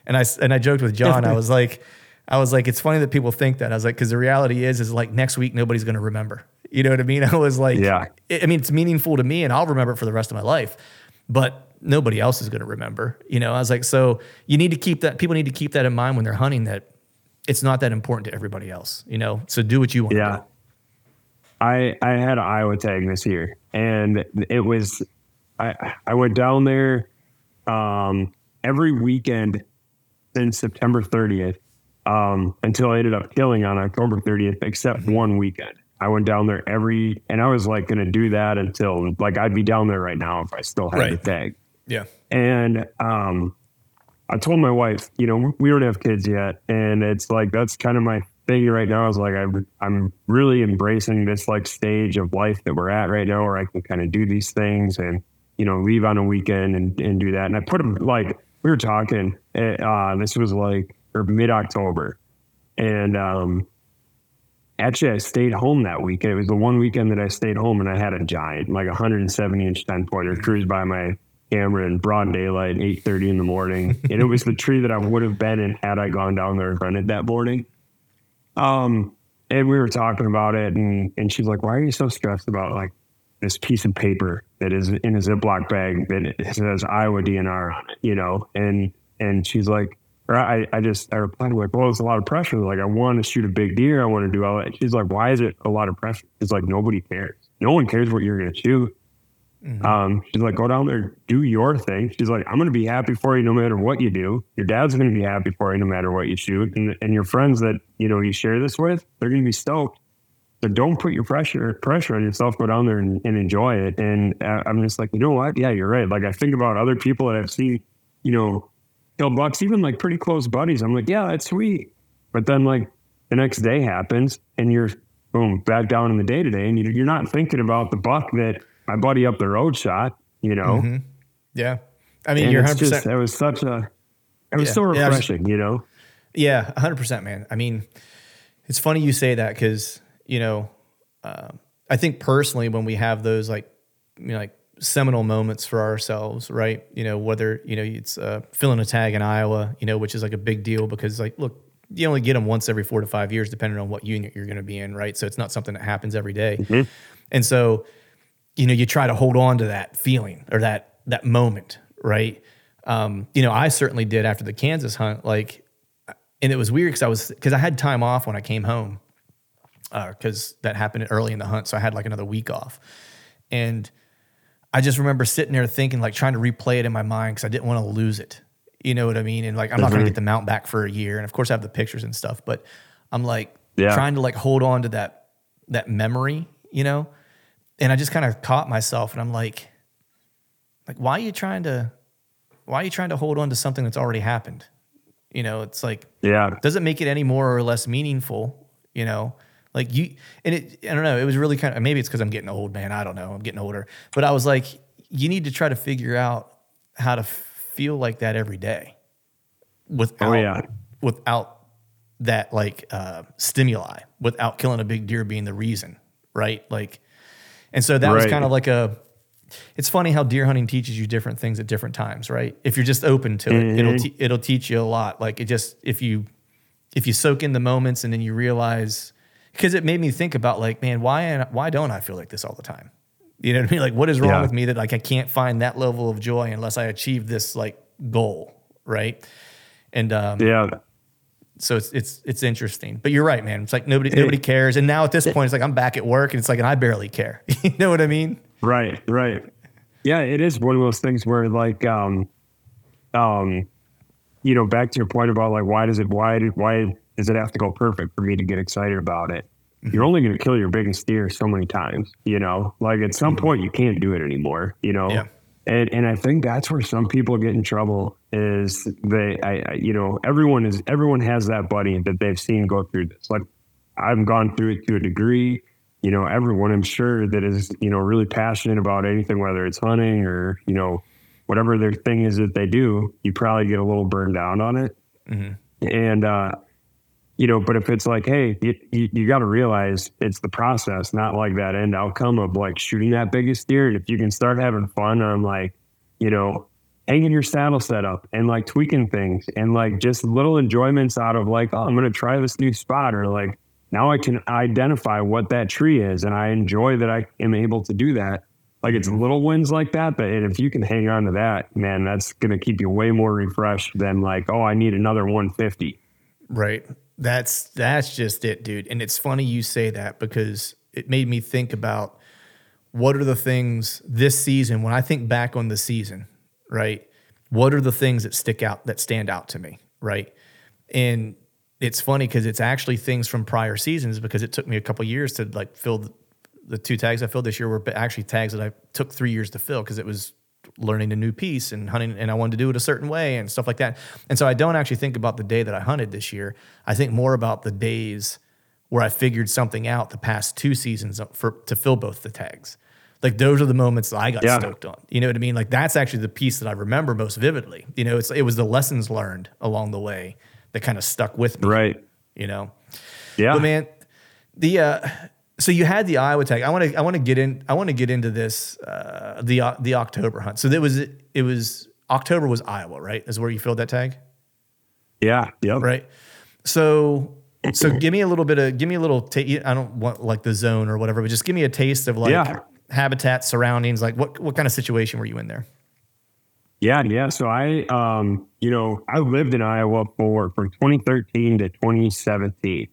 And I and I joked with John. I was like, I was like, it's funny that people think that. I was like, because the reality is, is like next week nobody's going to remember. You know what I mean? I was like,
Yeah.
I I mean, it's meaningful to me, and I'll remember it for the rest of my life, but nobody else is going to remember. You know, I was like, so you need to keep that. People need to keep that in mind when they're hunting. That it's not that important to everybody else. You know, so do what you want.
Yeah. I I had an Iowa tag this year, and it was I I went down there um, every weekend since September 30th um, until I ended up killing on October 30th, except one weekend. I went down there every, and I was like going to do that until like I'd be down there right now if I still had the tag.
Yeah.
And um, I told my wife, you know, we don't have kids yet, and it's like that's kind of my thing right now. Is like I'm I'm really embracing this like stage of life that we're at right now, where I can kind of do these things and you know leave on a weekend and and do that. And I put them like we were talking. Uh, this was like or mid October, and um, actually I stayed home that weekend. It was the one weekend that I stayed home, and I had a giant, like a 170 inch 10 pointer, cruise by my camera in broad daylight, 8:30 in the morning, and it was the tree that I would have been in had I gone down there and hunted that morning. Um, and we were talking about it, and and she's like, "Why are you so stressed about like this piece of paper that is in a Ziploc bag that says Iowa DNR on it?" You know, and and she's like. Or I, I just I replied like, well, it's a lot of pressure. Like I want to shoot a big deer. I want to do all that. She's like, why is it a lot of pressure? It's like nobody cares. No one cares what you're gonna shoot. Um, she's like, go down there, do your thing. She's like, I'm going to be happy for you no matter what you do. Your dad's going to be happy for you no matter what you shoot. And, and your friends that, you know, you share this with, they're going to be stoked. So don't put your pressure, pressure on yourself. Go down there and, and enjoy it. And uh, I'm just like, you know what? Yeah, you're right. Like I think about other people that I've seen, you know, kill bucks, even like pretty close buddies. I'm like, yeah, that's sweet. But then like the next day happens and you're boom, back down in the day to day. And you're not thinking about the buck that my buddy up the road shot, you know?
Yeah. I mean,
And
you're
it's
100.
just, it was such a, it was
Yeah.
so
Yeah, was-
refreshing, you know?
Yeah, 100%, man. I mean, it's funny you say that because, you know, um, I think personally, when we have those like, you know, like seminal moments for ourselves, right? You know, whether, you know, it's uh, filling a tag in Iowa, you know, which is like a big deal because, like, look, you only get them once every four to five years, depending on what unit you're going to be in, right? So it's not something that happens every day. And so, you know, you try to hold on to that feeling or that that moment, right? Um, you know, I certainly did after the Kansas hunt, like and it was weird because I was because I had time off when I came home because that happened early in the hunt, so I had like another week off, and I just remember sitting there thinking, like trying to replay it in my mind because I didn't want to lose it. You know what I mean? And like I'm not going to get the mount back for a year, and of course I have the pictures and stuff, but I'm like
Yeah.
trying to like hold on to that that memory, you know. And I just kind of caught myself, and I'm like, like why are you trying to, why are you trying to hold on to something that's already happened? You know, it's like
Yeah.
doesn't make it any more or less meaningful, you know. Like you and it I don't know, it was really kind of maybe it's because I'm getting old, man. I don't know. I'm getting older. But I was like, you need to try to figure out how to feel like that every day without
Oh, yeah.
without that like uh stimuli, without killing a big deer being the reason, right? Like and so that was kind of like a it's funny how deer hunting teaches you different things at different times, right? If you're just open to it, it'll te- it'll teach you a lot. Like it just if you if you soak in the moments and then you realize because it made me think about like, man, why why don't I feel like this all the time? You know what I mean? Like, what is wrong
Yeah.
with me that like I can't find that level of joy unless I achieve this like goal, right? And um,
Yeah.
So it's it's it's interesting. But you're right, man. It's like nobody nobody cares. And now at this point, it's like I'm back at work, and it's like, and I barely care. you know what I mean?
Right, right. Yeah, it is one of those things where like um um you know, back to your point about like why does it why why does it have to go perfect for me to get excited about it? You're only gonna kill your biggest deer so many times, you know? Like at some point you can't do it anymore, you know?
Yeah.
And and I think that's where some people get in trouble is they I, I you know, everyone is everyone has that buddy that they've seen go through this. Like I've gone through it to a degree. You know, everyone I'm sure that is, you know, really passionate about anything, whether it's hunting or, you know, whatever their thing is that they do, you probably get a little burned down on it. And, uh, you know, but if it's like, hey, you, you, you got to realize it's the process, not like that end outcome of like shooting that biggest deer. And if you can start having fun on like, you know, hanging your saddle setup and like tweaking things and like just little enjoyments out of like, oh, I'm going to try this new spot or like now I can identify what that tree is and I enjoy that I am able to do that. Like it's mm-hmm. little wins like that, but if you can hang on to that, man, that's going to keep you way more refreshed than like, oh, I need another 150.
Right. That's that's just it, dude. And it's funny you say that because it made me think about what are the things this season when I think back on the season, right? What are the things that stick out that stand out to me, right? And it's funny because it's actually things from prior seasons because it took me a couple years to like fill the, the, two tags I filled this year were actually tags that I took three years to fill because it was learning a new piece and hunting and I wanted to do it a certain way and stuff like that. And so I don't actually think about the day that I hunted this year. I think more about the days where I figured something out the past two seasons for to fill both the tags. Like those are the moments that I got yeah. stoked on. You know what I mean? Like that's actually the piece that I remember most vividly. You know, it's it was the lessons learned along the way that kind of stuck with me.
Right.
You know.
Yeah.
But man, the uh, so you had the Iowa tag. I want to I want to get in I want to get into this uh, the the October hunt. So it was it was October was Iowa, right? Is where you filled that tag.
Yeah. Yep.
Right. So so give me a little bit of give me a little. I I don't want like the zone or whatever, but just give me a taste of like yeah. habitat surroundings. Like what what kind of situation were you in there?
Yeah, yeah. So I, um, you know, I lived in Iowa for from 2013 to 2017,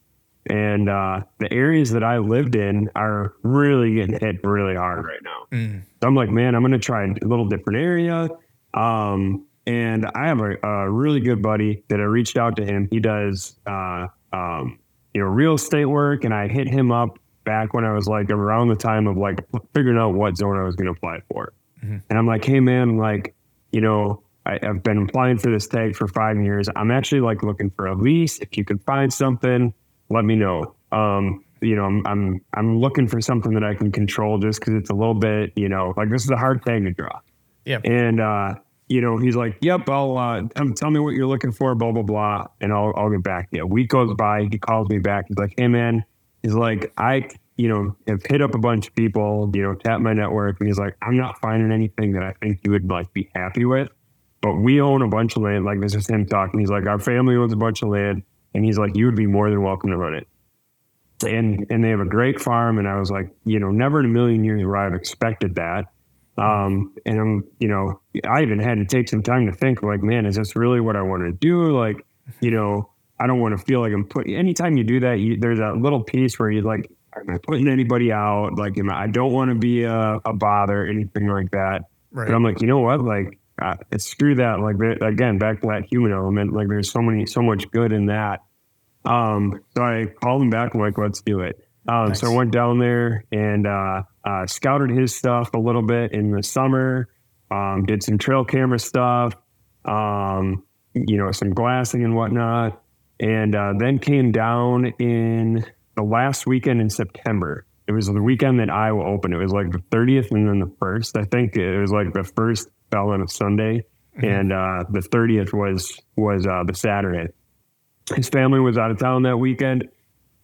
and uh, the areas that I lived in are really getting hit really hard right now. Mm. So I'm like, man, I'm going to try a little different area. Um, and I have a, a, really good buddy that I reached out to him. He does, uh, um, you know, real estate work, and I hit him up back when I was like around the time of like figuring out what zone I was going to apply for. Mm-hmm. And I'm like, hey man, like you know, I, have been applying for this tag for five years. I'm actually like looking for a lease. If you can find something, let me know. Um, you know, I'm, I'm, I'm looking for something that I can control just cause it's a little bit, you know, like this is a hard thing to draw.
Yeah.
And, uh, you know, he's like, yep, I'll, uh, tell me what you're looking for, blah, blah, blah. And I'll, I'll get back to you. A week goes by. He calls me back. He's like, Hey man, he's like, I, you know, have hit up a bunch of people, you know, tap my network. And he's like, I'm not finding anything that I think you would like be happy with. But we own a bunch of land. Like this is him talking. He's like, our family owns a bunch of land. And he's like, you would be more than welcome to run it. And and they have a great farm. And I was like, you know, never in a million years would I have expected that. Um, and I'm, you know, I even had to take some time to think, like, man, is this really what I want to do? Like, you know, I don't want to feel like I'm putting. Anytime you do that, you, there's that little piece where you're like, am I putting anybody out? Like, am I, I don't want to be a, a bother, anything like that. Right. But I'm like, you know what? Like, uh, it's screw that. Like, again, back to that human element. Like, there's so many, so much good in that. Um, so I called him back. I'm like, let's do it. Um, nice. so I went down there and uh, uh, scouted his stuff a little bit in the summer. Um, did some trail camera stuff. Um, you know, some glassing and whatnot, and uh, then came down in the last weekend in September. It was the weekend that Iowa opened. It was like the 30th and then the first. I think it was like the first fell on a Sunday, mm-hmm. and uh, the 30th was was uh, the Saturday. His family was out of town that weekend,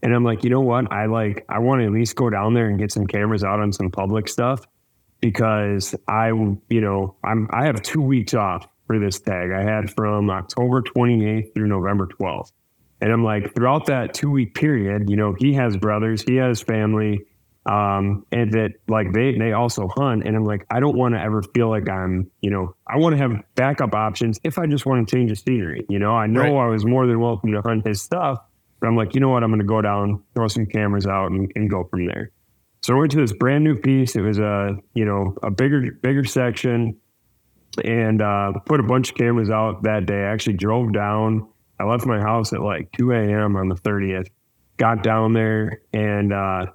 and I'm like, you know what? I like I want to at least go down there and get some cameras out on some public stuff because I, you know, I'm I have two weeks off for this tag. I had from October 28th through November 12th. And I'm like, throughout that two week period, you know, he has brothers, he has family, um, and that like they they also hunt. And I'm like, I don't want to ever feel like I'm, you know, I want to have backup options if I just want to change the scenery. You know, I know right. I was more than welcome to hunt his stuff, but I'm like, you know what, I'm going to go down, throw some cameras out, and, and go from there. So I went to this brand new piece. It was a you know a bigger bigger section, and uh, put a bunch of cameras out that day. I actually drove down I left my house at like 2 a.m. on the 30th, got down there, and uh,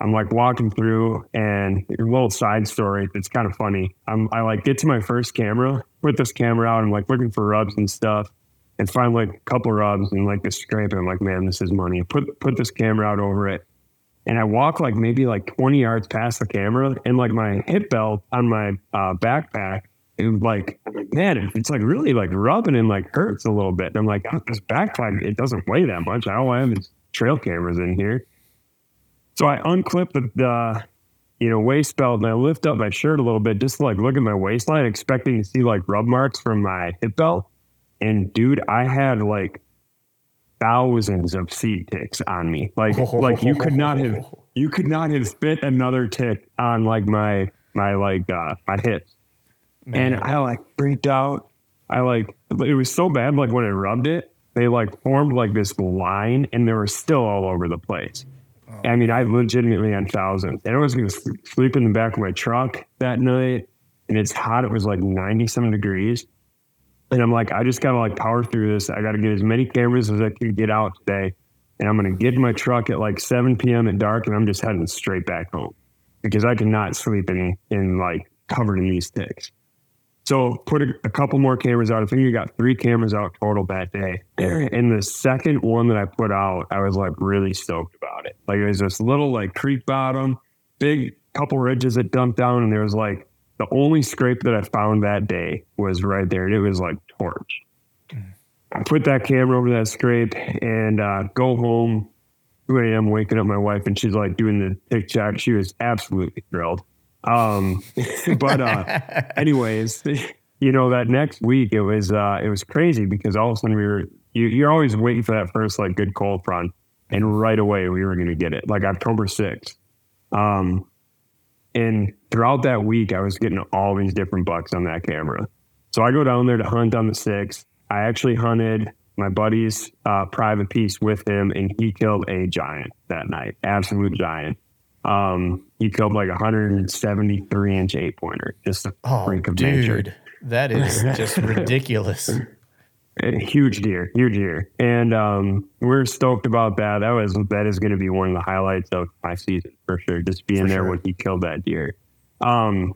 I'm like walking through, and a little side story. It's kind of funny. I'm I like get to my first camera, put this camera out, I'm like looking for rubs and stuff, and find like a couple rubs and like this scrape. And I'm like, man, this is money. put put this camera out over it, and I walk like maybe like 20 yards past the camera, and like my hip belt on my uh, backpack it was like, man, it's like really like rubbing and like hurts a little bit. And I'm like, oh, this backpack, it doesn't weigh that much. I I have trail cameras in here. So I unclip the, the, you know, waist belt and I lift up my shirt a little bit just to like look at my waistline, expecting to see like rub marks from my hip belt. And dude, I had like thousands of seed ticks on me. Like like you could not have you could not have spit another tick on like my my like uh my hips. And I like freaked out. I like it was so bad like when I rubbed it, they like formed like this line and they were still all over the place. I mean, I legitimately had thousands. And I was going to sleep in the back of my truck that night, and it's hot. It was like 97 degrees. And I'm like, I just got to like power through this. I got to get as many cameras as I can get out today. And I'm to get in my truck at like 7 p.m. at dark, and I'm just heading straight back home because I cannot sleep in, in like covered in these ticks. So put a, a, couple more cameras out. I think you got three cameras out total that day. And the second one that I put out, I was like really stoked about it. Like it was this little like creek bottom, big couple ridges that dumped down, and there was like the only scrape that I found that day was right there, and it was like torch. I put that camera over that scrape and uh, go home. 2 a.m. waking up my wife, and she's like doing the tick check. She was absolutely thrilled. Um, but uh, anyways, you know that next week it was uh, it was crazy because all of a sudden we were you, you're always waiting for that first like good cold front, and right away we were going to get it like October sixth. Um, and throughout that week, I was getting all these different bucks on that camera. So I go down there to hunt on the sixth. I actually hunted my buddy's uh, private piece with him, and he killed a giant that night, absolute giant. Um, he killed like a 173 inch eight pointer, just a
Oh,
freak of
dude,
nature.
that is just ridiculous.
A huge deer, huge deer, and um, we're stoked about that. That was that is going to be one of the highlights of my season for sure. Just being
For
there
sure.
when he killed that deer. Um,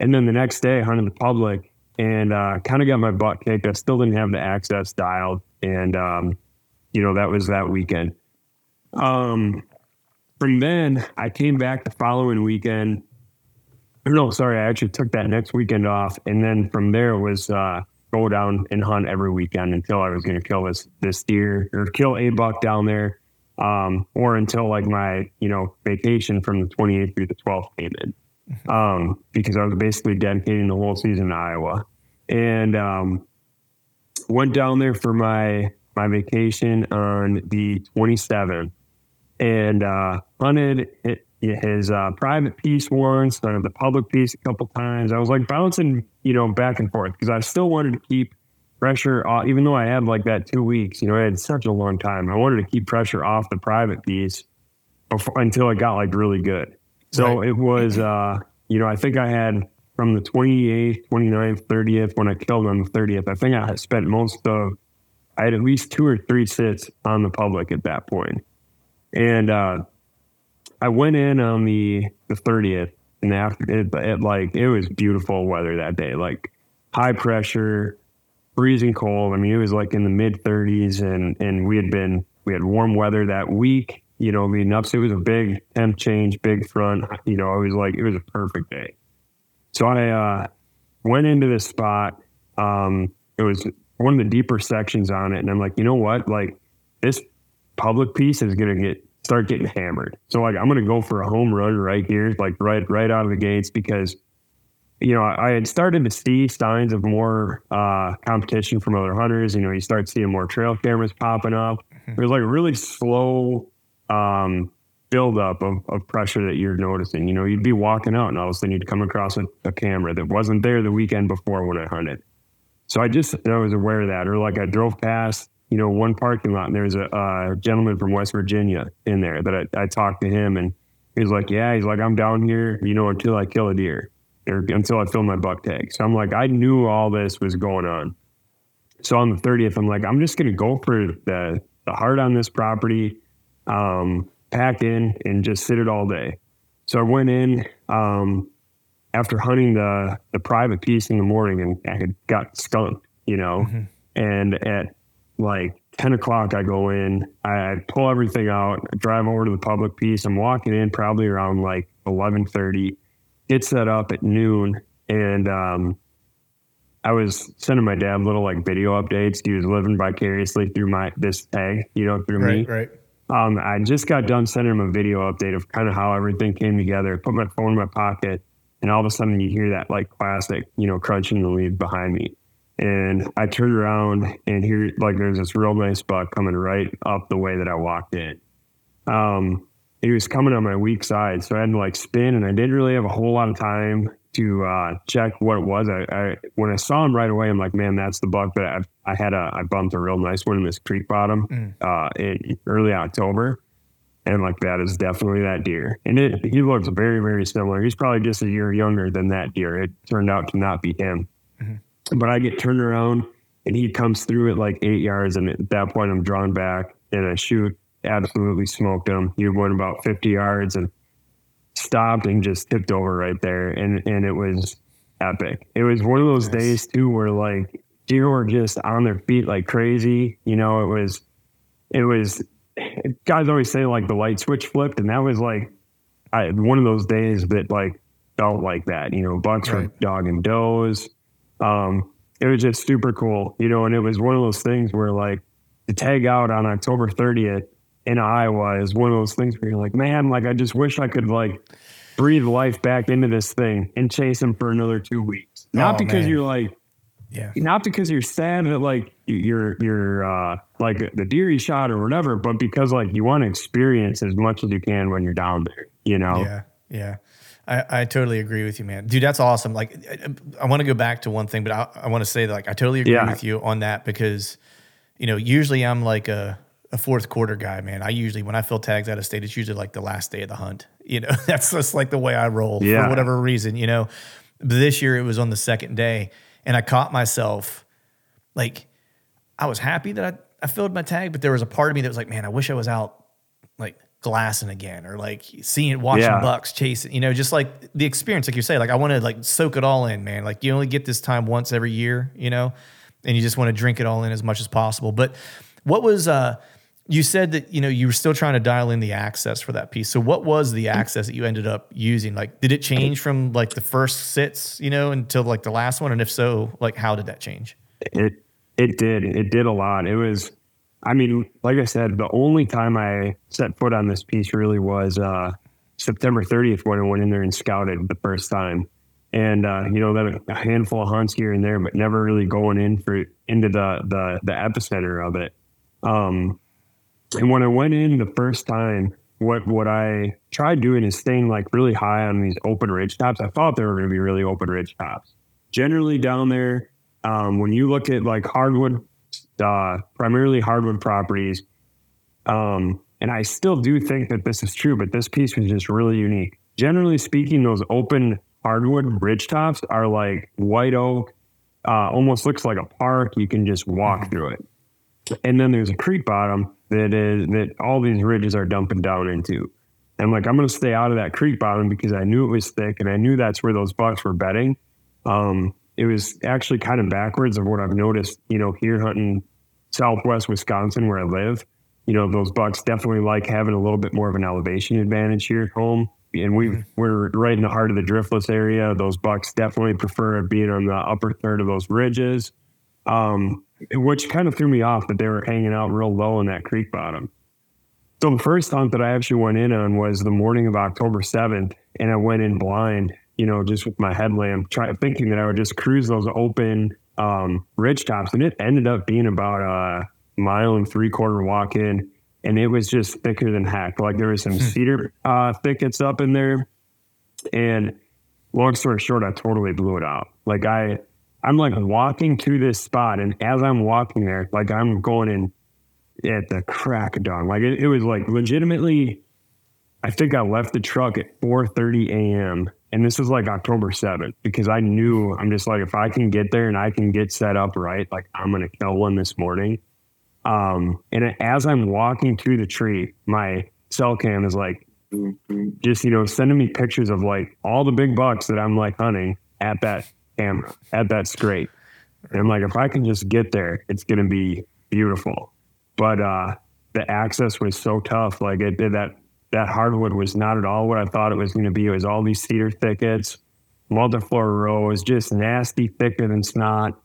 and then the next day, hunting the public, and uh, kind of got my butt kicked. I still didn't have the access dialed, and um, you know that was that weekend. Um, from then, I came back the following weekend. No, sorry, I actually took that next weekend off, and then from there was uh, go down and hunt every weekend until I was going to kill this this deer or kill a buck down there, um, or until like my you know vacation from the 28th through the 12th came in, um, because I was basically dedicating the whole season to Iowa, and um, went down there for my my vacation on the 27th and uh, hunted his uh, private piece once, hunted the public piece a couple times. I was like bouncing, you know, back and forth because I still wanted to keep pressure off, even though I had like that two weeks. You know, I had such a long time. I wanted to keep pressure off the private piece before, until it got like really good. So
Right.
it was, uh, you know, I think I had from the 28th, 29th, 30th, when I killed on the 30th, I think I had spent most of, I had at least two or three sits on the public at that point. And uh, I went in on the the thirtieth, and after it, it, like it was beautiful weather that day, like high pressure, freezing cold. I mean, it was like in the mid thirties, and and we had been we had warm weather that week. You know, leading up, so it was a big temp change, big front. You know, it was like it was a perfect day. So I uh, went into this spot. Um, it was one of the deeper sections on it, and I'm like, you know what, like this public piece is gonna get start getting hammered. So like I'm gonna go for a home run right here, like right right out of the gates because you know I, I had started to see signs of more uh, competition from other hunters. You know, you start seeing more trail cameras popping up. There's like a really slow um, buildup of, of pressure that you're noticing. You know, you'd be walking out and all of a sudden you'd come across a, a camera that wasn't there the weekend before when I hunted. So I just I was aware of that. Or like I drove past, you know, one parking lot and there's a uh, gentleman from West Virginia in there that I, I talked to him and he's like, yeah, he's like, I'm down here, you know, until I kill a deer or until I fill my buck tag. So I'm like, I knew all this was going on. So on the 30th, I'm like, I'm just going to go for the, the heart on this property, um, pack in and just sit it all day. So I went in, um, after hunting the the private piece in the morning and I had got skunked, you know, and at like 10 o'clock I go in, I, pull everything out, I drive over to the public piece. I'm walking in probably around like 1130, get set up at noon. And, um, I was sending my dad little like video updates. He was living vicariously through my, this tag, you know, through me
Right, right.
Um, I just got done sending him a video update of kind of how everything came together. Put my phone in my pocket, and all of a sudden you hear that like classic, you know, crunching the leaves behind me. And I turned around and here, like, there's this real nice buck coming right up the way that I walked in. Um, he was coming on my weak side, so I had to like spin, and I didn't really have a whole lot of time to uh, check what it was. I, I, when I saw him right away, I'm like, man, that's the buck But I, I had a I bumped a real nice one in this creek bottom mm. uh, in early October, and like that is definitely that deer. And it he looks very very similar. He's probably just a year younger than that deer. It turned out to not be him. But I get turned around and he comes through at like eight yards, and at that point I'm drawn back and I shoot absolutely smoked him. He went about 50 yards and stopped and just tipped over right there. And, and it was epic. It was one of those nice. days too, where like deer were just on their feet like crazy. You know, it was, it was, guys always say like the light switch flipped. And that was like, I, one of those days that like felt like that, you know, bucks right. were dogging does. Um, it was just super cool, you know, and it was one of those things where like to tag out on October 30th in Iowa is one of those things where you're like, man, like I just wish I could like breathe life back into this thing and chase him for another two weeks. Not oh, because man. you're like, yeah, not because you're sad that like you're you're uh, like the deer you shot or whatever, but because like you want to experience as much as you can when you're down there. You know?
Yeah, yeah. I, I totally agree with you, man. Dude, that's awesome. Like, I, I want to go back to one thing, but I, I want to say that, like I totally agree yeah. with you on that because, you know, usually I'm like a a fourth quarter guy, man. I usually when I fill tags out of state, it's usually like the last day of the hunt. You know, that's just like the way I roll yeah. for whatever reason. You know, but this year it was on the second day, and I caught myself like I was happy that I, I filled my tag, but there was a part of me that was like, man, I wish I was out like glassing again or like seeing watching yeah. bucks chasing you know just like the experience like you say like i want to like soak it all in man like you only get this time once every year you know and you just want to drink it all in as much as possible but what was uh you said that you know you were still trying to dial in the access for that piece. So what was the access that you ended up using? Like, did it change from like the first sits, you know, until like the last one? And if so, like how did that change?
It it did. It did a lot. It was I mean, like I said, the only time I set foot on this piece really was uh, September 30th when I went in there and scouted the first time. And uh, you know, that a handful of hunts here and there, but never really going in for into the the the epicenter of it. Um, and when I went in the first time, what what I tried doing is staying like really high on these open ridge tops. I thought they were going to be really open ridge tops. Generally down there, um, when you look at like hardwood, uh, primarily hardwood properties, um, and I still do think that this is true, but this piece was just really unique. Generally speaking, those open hardwood ridge tops are like white oak, uh, almost looks like a park. You can just walk mm-hmm. through it. And then there's a creek bottom that is that all these ridges are dumping down into. And like I'm gonna stay out of that creek bottom because I knew it was thick and I knew that's where those bucks were bedding. Um, it was actually kind of backwards of what I've noticed, you know, here hunting southwest Wisconsin where I live. You know, those bucks definitely like having a little bit more of an elevation advantage here at home. And we mm-hmm. we're right in the heart of the driftless area. Those bucks definitely prefer being on the upper third of those ridges. Um, which kind of threw me off that they were hanging out real low in that creek bottom. So the first hunt that I actually went in on was the morning of October 7th, and I went in blind, you know, just with my headlamp, trying thinking that I would just cruise those open um, ridge tops, and it ended up being about a mile and three quarter walk in, and it was just thicker than heck. Like there was some hmm. cedar uh, thickets up in there, and long story short, I totally blew it out. Like I I'm like walking to this spot, and as I'm walking there, like I'm going in at the crack of dawn. Like it, it was like legitimately. I think I left the truck at 4:30 a.m. and this was like October 7th because I knew I'm just like if I can get there and I can get set up right, like I'm gonna kill one this morning. Um, and as I'm walking to the tree, my cell cam is like just you know sending me pictures of like all the big bucks that I'm like hunting at that camera at that scrape. And I'm like, if I can just get there, it's going to be beautiful. But uh, the access was so tough. Like it did that, that hardwood was not at all what I thought it was going to be. It was all these cedar thickets, multiflora rose was just nasty, thicker than snot.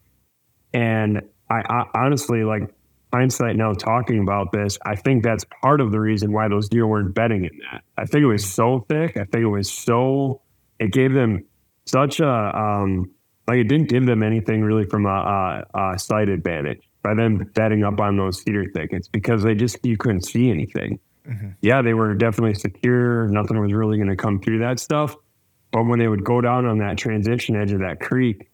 And I, I honestly like, hindsight now talking about this, I think that's part of the reason why those deer weren't betting in that. I think it was so thick. I think it was so, it gave them such a, um, like it didn't give them anything really from a, a, a sight advantage by them betting up on those cedar thickets because they just, you couldn't see anything. Mm-hmm. Yeah, they were definitely secure. Nothing was really going to come through that stuff. But when they would go down on that transition edge of that creek,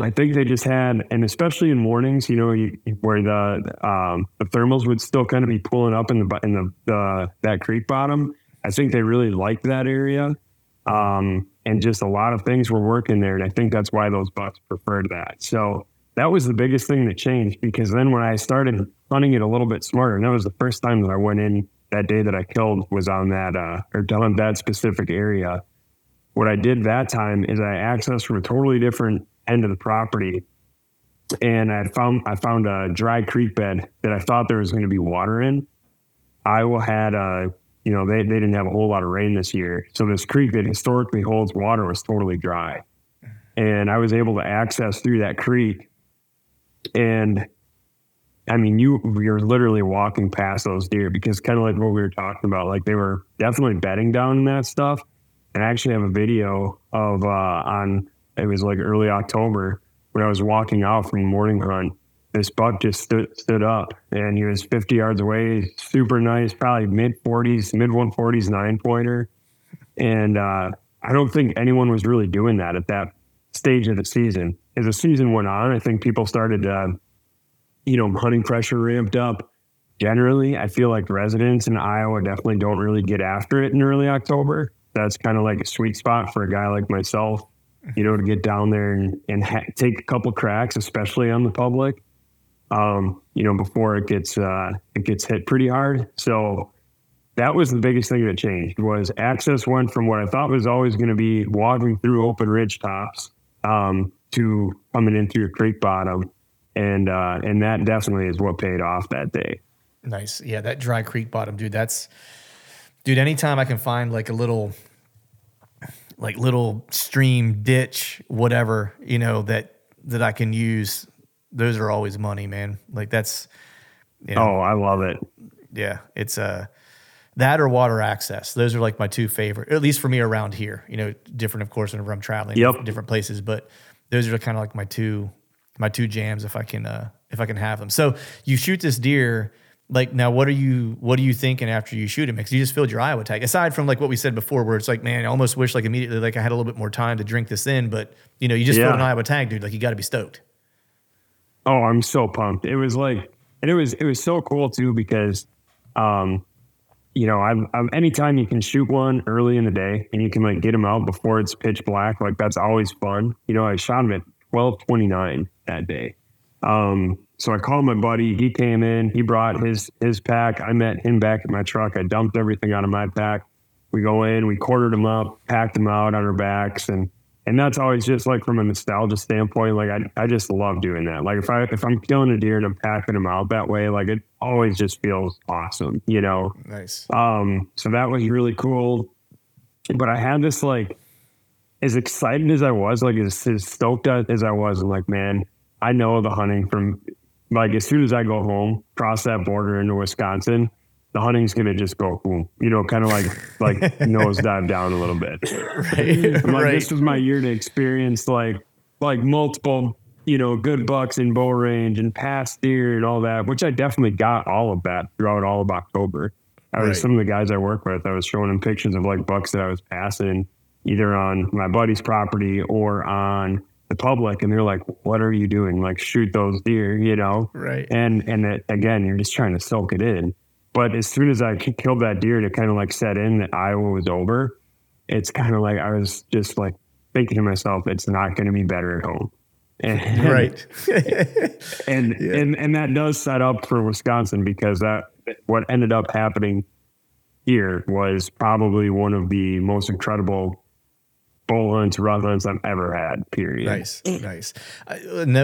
I think they just had, and especially in mornings, you know, you, where the um, the thermals would still kind of be pulling up in the in the, the that creek bottom. I think they really liked that area, um, and just a lot of things were working there, and I think that's why those bucks preferred that. So that was the biggest thing that changed because then when I started hunting it a little bit smarter, and that was the first time that I went in that day that I killed was on that uh, or on that specific area. What I did that time is I accessed from a totally different end of the property, and I found I found a dry creek bed that I thought there was going to be water in. Iowa had a you know they, they didn't have a whole lot of rain this year, so this creek that historically holds water was totally dry, and I was able to access through that creek, and I mean, you you're literally walking past those deer because kind of like what we were talking about, like they were definitely bedding down in that stuff. And I actually have a video of uh, on it was like early October when I was walking out from morning hunt. This buck just stood stood up, and he was 50 yards away. Super nice, probably mid 40s, mid 140s, nine pointer. And uh, I don't think anyone was really doing that at that stage of the season. As the season went on, I think people started to, you know, hunting pressure ramped up. Generally, I feel like residents in Iowa definitely don't really get after it in early October. That's kind of like a sweet spot for a guy like myself you know, to get down there and, and ha- take a couple cracks, especially on the public, um, you know, before it gets, uh, it gets hit pretty hard. So that was the biggest thing that changed was access went from what I thought was always going to be walking through open ridge tops, um, to coming in through a creek bottom. And, uh, and that definitely is what paid off that day.
Nice. Yeah. That dry creek bottom, dude, that's, dude, anytime I can find like a little, like little stream, ditch, whatever, you know, that that I can use, those are always money, man. Like that's
you know, Oh, I love it.
Yeah. It's uh that or water access. Those are like my two favorite, at least for me around here. You know, different of course whenever I'm traveling
yep.
different places, but those are kind of like my two my two jams if I can uh if I can have them. So you shoot this deer like now what are you what are you thinking after you shoot him? Because you just filled your iowa tag aside from like what we said before where it's like man i almost wish like immediately like i had a little bit more time to drink this in but you know you just yeah. filled an iowa tag dude. Like you got to be stoked.
Oh i'm so pumped. It was like and it was it was so cool too because um you know i'm, I'm anytime you can shoot one early in the day and you can like get them out before it's pitch black like that's always fun. You know i shot him at 1229 that day um so I called my buddy. He came in. He brought his his pack. I met him back at my truck. I dumped everything out of my pack. We go in. We quartered them up, packed them out on our backs, and and that's always just like from a nostalgia standpoint. Like I, I just love doing that. Like if I if I'm killing a deer and I'm packing them out that way, like it always just feels awesome, you know.
Nice.
Um. So that was really cool. But I had this like, as excited as I was, like as, as stoked as I was, I'm like, man, I know the hunting from like as soon as I go home, cross that border into Wisconsin, the hunting's gonna just go boom, you know, kind of like like nose dive down a little bit. Right. like, right. This was my year to experience like like multiple, you know, good bucks in bow range and past deer and all that, which I definitely got all of that throughout all of October. I was right. some of the guys I work with, I was showing them pictures of like bucks that I was passing either on my buddy's property or on the public and they're like what are you doing? Like shoot those deer you know?
Right.
And and it, again you're just trying to soak it in. But as soon as i killed that deer to kind of like set in that iowa was over it's kind of like i was just like thinking to myself it's not going to be better at home.
And, right.
and yeah. and and that does set up for wisconsin because that what ended up happening here was probably one of the most incredible rut hunts I've ever had. Period.
Nice, nice. Uh,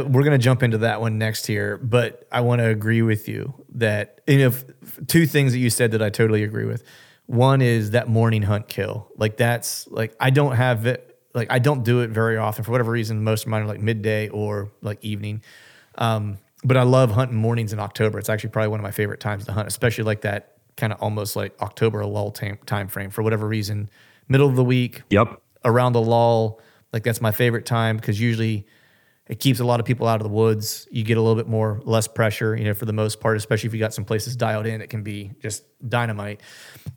we're gonna jump into that one next here, but I want to agree with you that you know two things that you said that I totally agree with. One is that morning hunt kill. Like that's like I don't have it. Like I don't do it very often for whatever reason. Most of mine are like midday or like evening. Um, but I love hunting mornings in October. It's actually probably one of my favorite times to hunt, especially like that kind of almost like October lull time, time frame for whatever reason. Middle of the week,
Yep.
Around the lull, like that's my favorite time because usually it keeps a lot of people out of the woods. You get a little bit more less pressure, you know, for the most part, especially if you got some places dialed in, it can be just dynamite.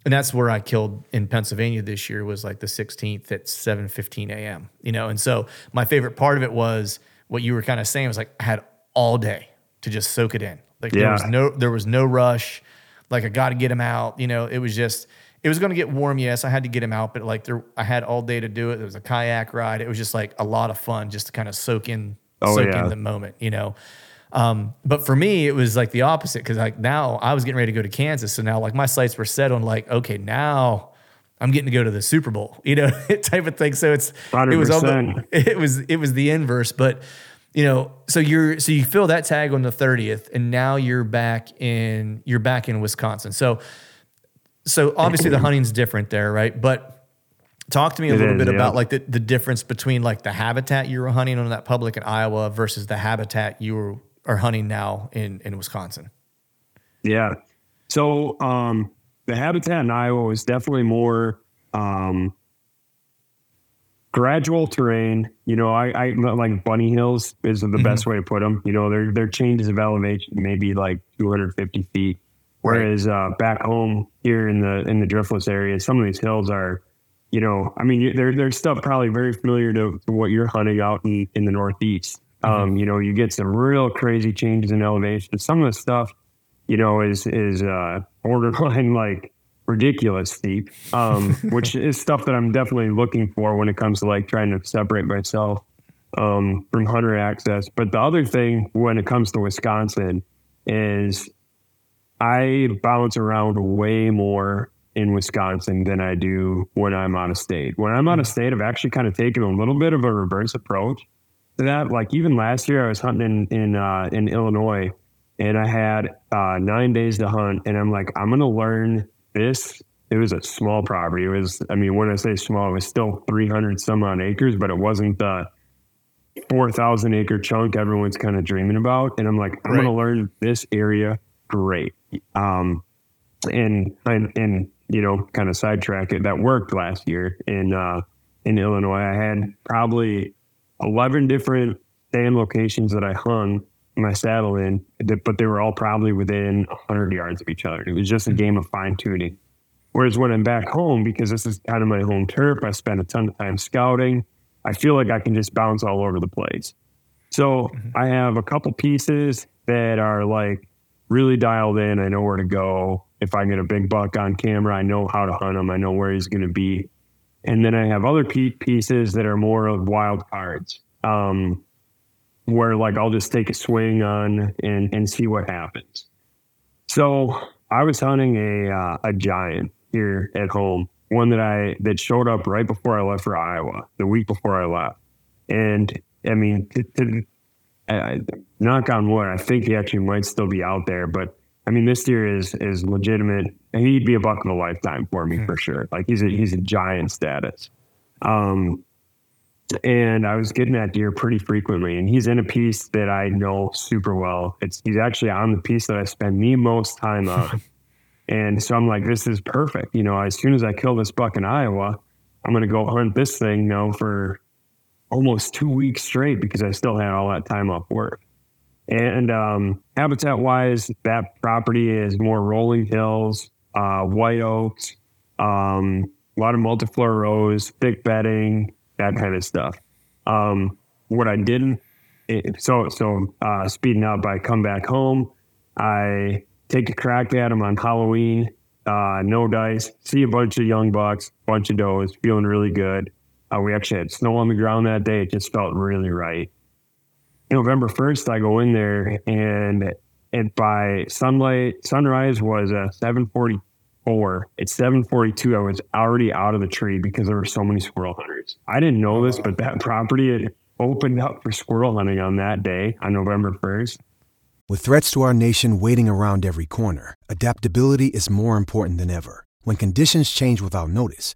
And that's where I killed in Pennsylvania this year was like the 16th at 7:15 a.m. You know, and so my favorite part of it was what you were kind of saying was like I had all day to just soak it in. Like there was no there was no rush. Like I got to get him out. You know, it was just it was going to get warm. Yes, I had to get him out, but like there, I had all day to do it. There was a kayak ride. It was just like a lot of fun just to kind of soak in,
Oh,
soak
yeah.
in the moment. You know. Um, but for me, it was like the opposite because like now I was getting ready to go to Kansas, so now like my sights were set on like okay now I'm getting to go to the Super Bowl, you know, type of thing. So it's it was almost, it was it was the inverse, but you know, so you're so you fill that tag on the 30th, and now you're back in you're back in Wisconsin. So so obviously the hunting's different there, right? But talk to me a
It
little
is,
bit
yeah.
about like the, the difference between like the habitat you were hunting on that public in Iowa versus the habitat you were, are hunting now in in Wisconsin.
Yeah. So um, the habitat in Iowa was definitely more um, gradual terrain. You know, I, I like bunny hills is the best way to put them. You know, their their changes of elevation maybe like 250 feet, whereas uh, back home here in the in the driftless area, some of these hills are. You know, I mean, there, there's stuff probably very familiar to, to what you're hunting out in, in the Northeast. Um, you know, you get some real crazy changes in elevation. Some of the stuff, you know, is is uh, borderline like ridiculous steep, um, which is stuff that I'm definitely looking for when it comes to like trying to separate myself um, from hunter access. But the other thing when it comes to Wisconsin is I bounce around way more in Wisconsin than I do when I'm out of state. When I'm out of state, I've actually kind of taken a little bit of a reverse approach to that. Like even last year, I was hunting in in, uh, in Illinois, and I had uh, nine days to hunt, and I'm like, I'm gonna learn this. It was a small property. It was, I mean, when I say small, it was still 300 some odd acres, but it wasn't the 4,000 acre chunk everyone's kind of dreaming about. And I'm like, I'm
Right.
gonna learn this area great. Um, and and and you know, kind of sidetrack it. That worked last year in uh, in Illinois. I had probably eleven different stand locations that I hung my saddle in, but they were all probably within hundred yards of each other. It was just a game of fine tuning. Whereas when I'm back home, because this is kind of my home turf, I spend a ton of time scouting. I feel like I can just bounce all over the place. So I have a couple pieces that are like really dialed in. I know where to go. If I get a big buck on camera, I know how to hunt him. I know where he's going to be. And then I have other pieces that are more of wild cards, um, where like I'll just take a swing on and, and see what happens. So I was hunting a uh, a giant here at home, one that I that showed up right before I left for Iowa, the week before I left. And I mean, to, to, I, I- knock on wood, I think he actually might still be out there. But I mean, this deer is is legitimate, and he'd be a buck of a lifetime for me for sure. Like he's a he's a giant status. Um, and I was getting that deer pretty frequently, and he's in a piece that I know super well. It's he's actually on the piece that I spend the most time on. And so I'm like, this is perfect. You know, as soon as I kill this buck in Iowa, I'm going to go hunt this thing, know, for almost two weeks straight because I still had all that time off work. And um, habitat wise, that property is more rolling hills, uh, white oaks, um, a lot of multiflora rose, thick bedding, that kind of stuff. Um, what I didn't, it, so so uh, speeding up, I come back home, I take a crack at them on Halloween, uh, no dice, see a bunch of young bucks, bunch of does, feeling really good. Uh, we actually had snow on the ground that day. It just felt really right. November 1st, I go in there and and by sunlight, sunrise was uh, 744. At 742, I was already out of the tree because there were so many squirrel hunters. I didn't know this, but that property had opened up for squirrel hunting on that day, on November 1st.
With threats to our nation waiting around every corner, adaptability is more important than ever. When conditions change without notice,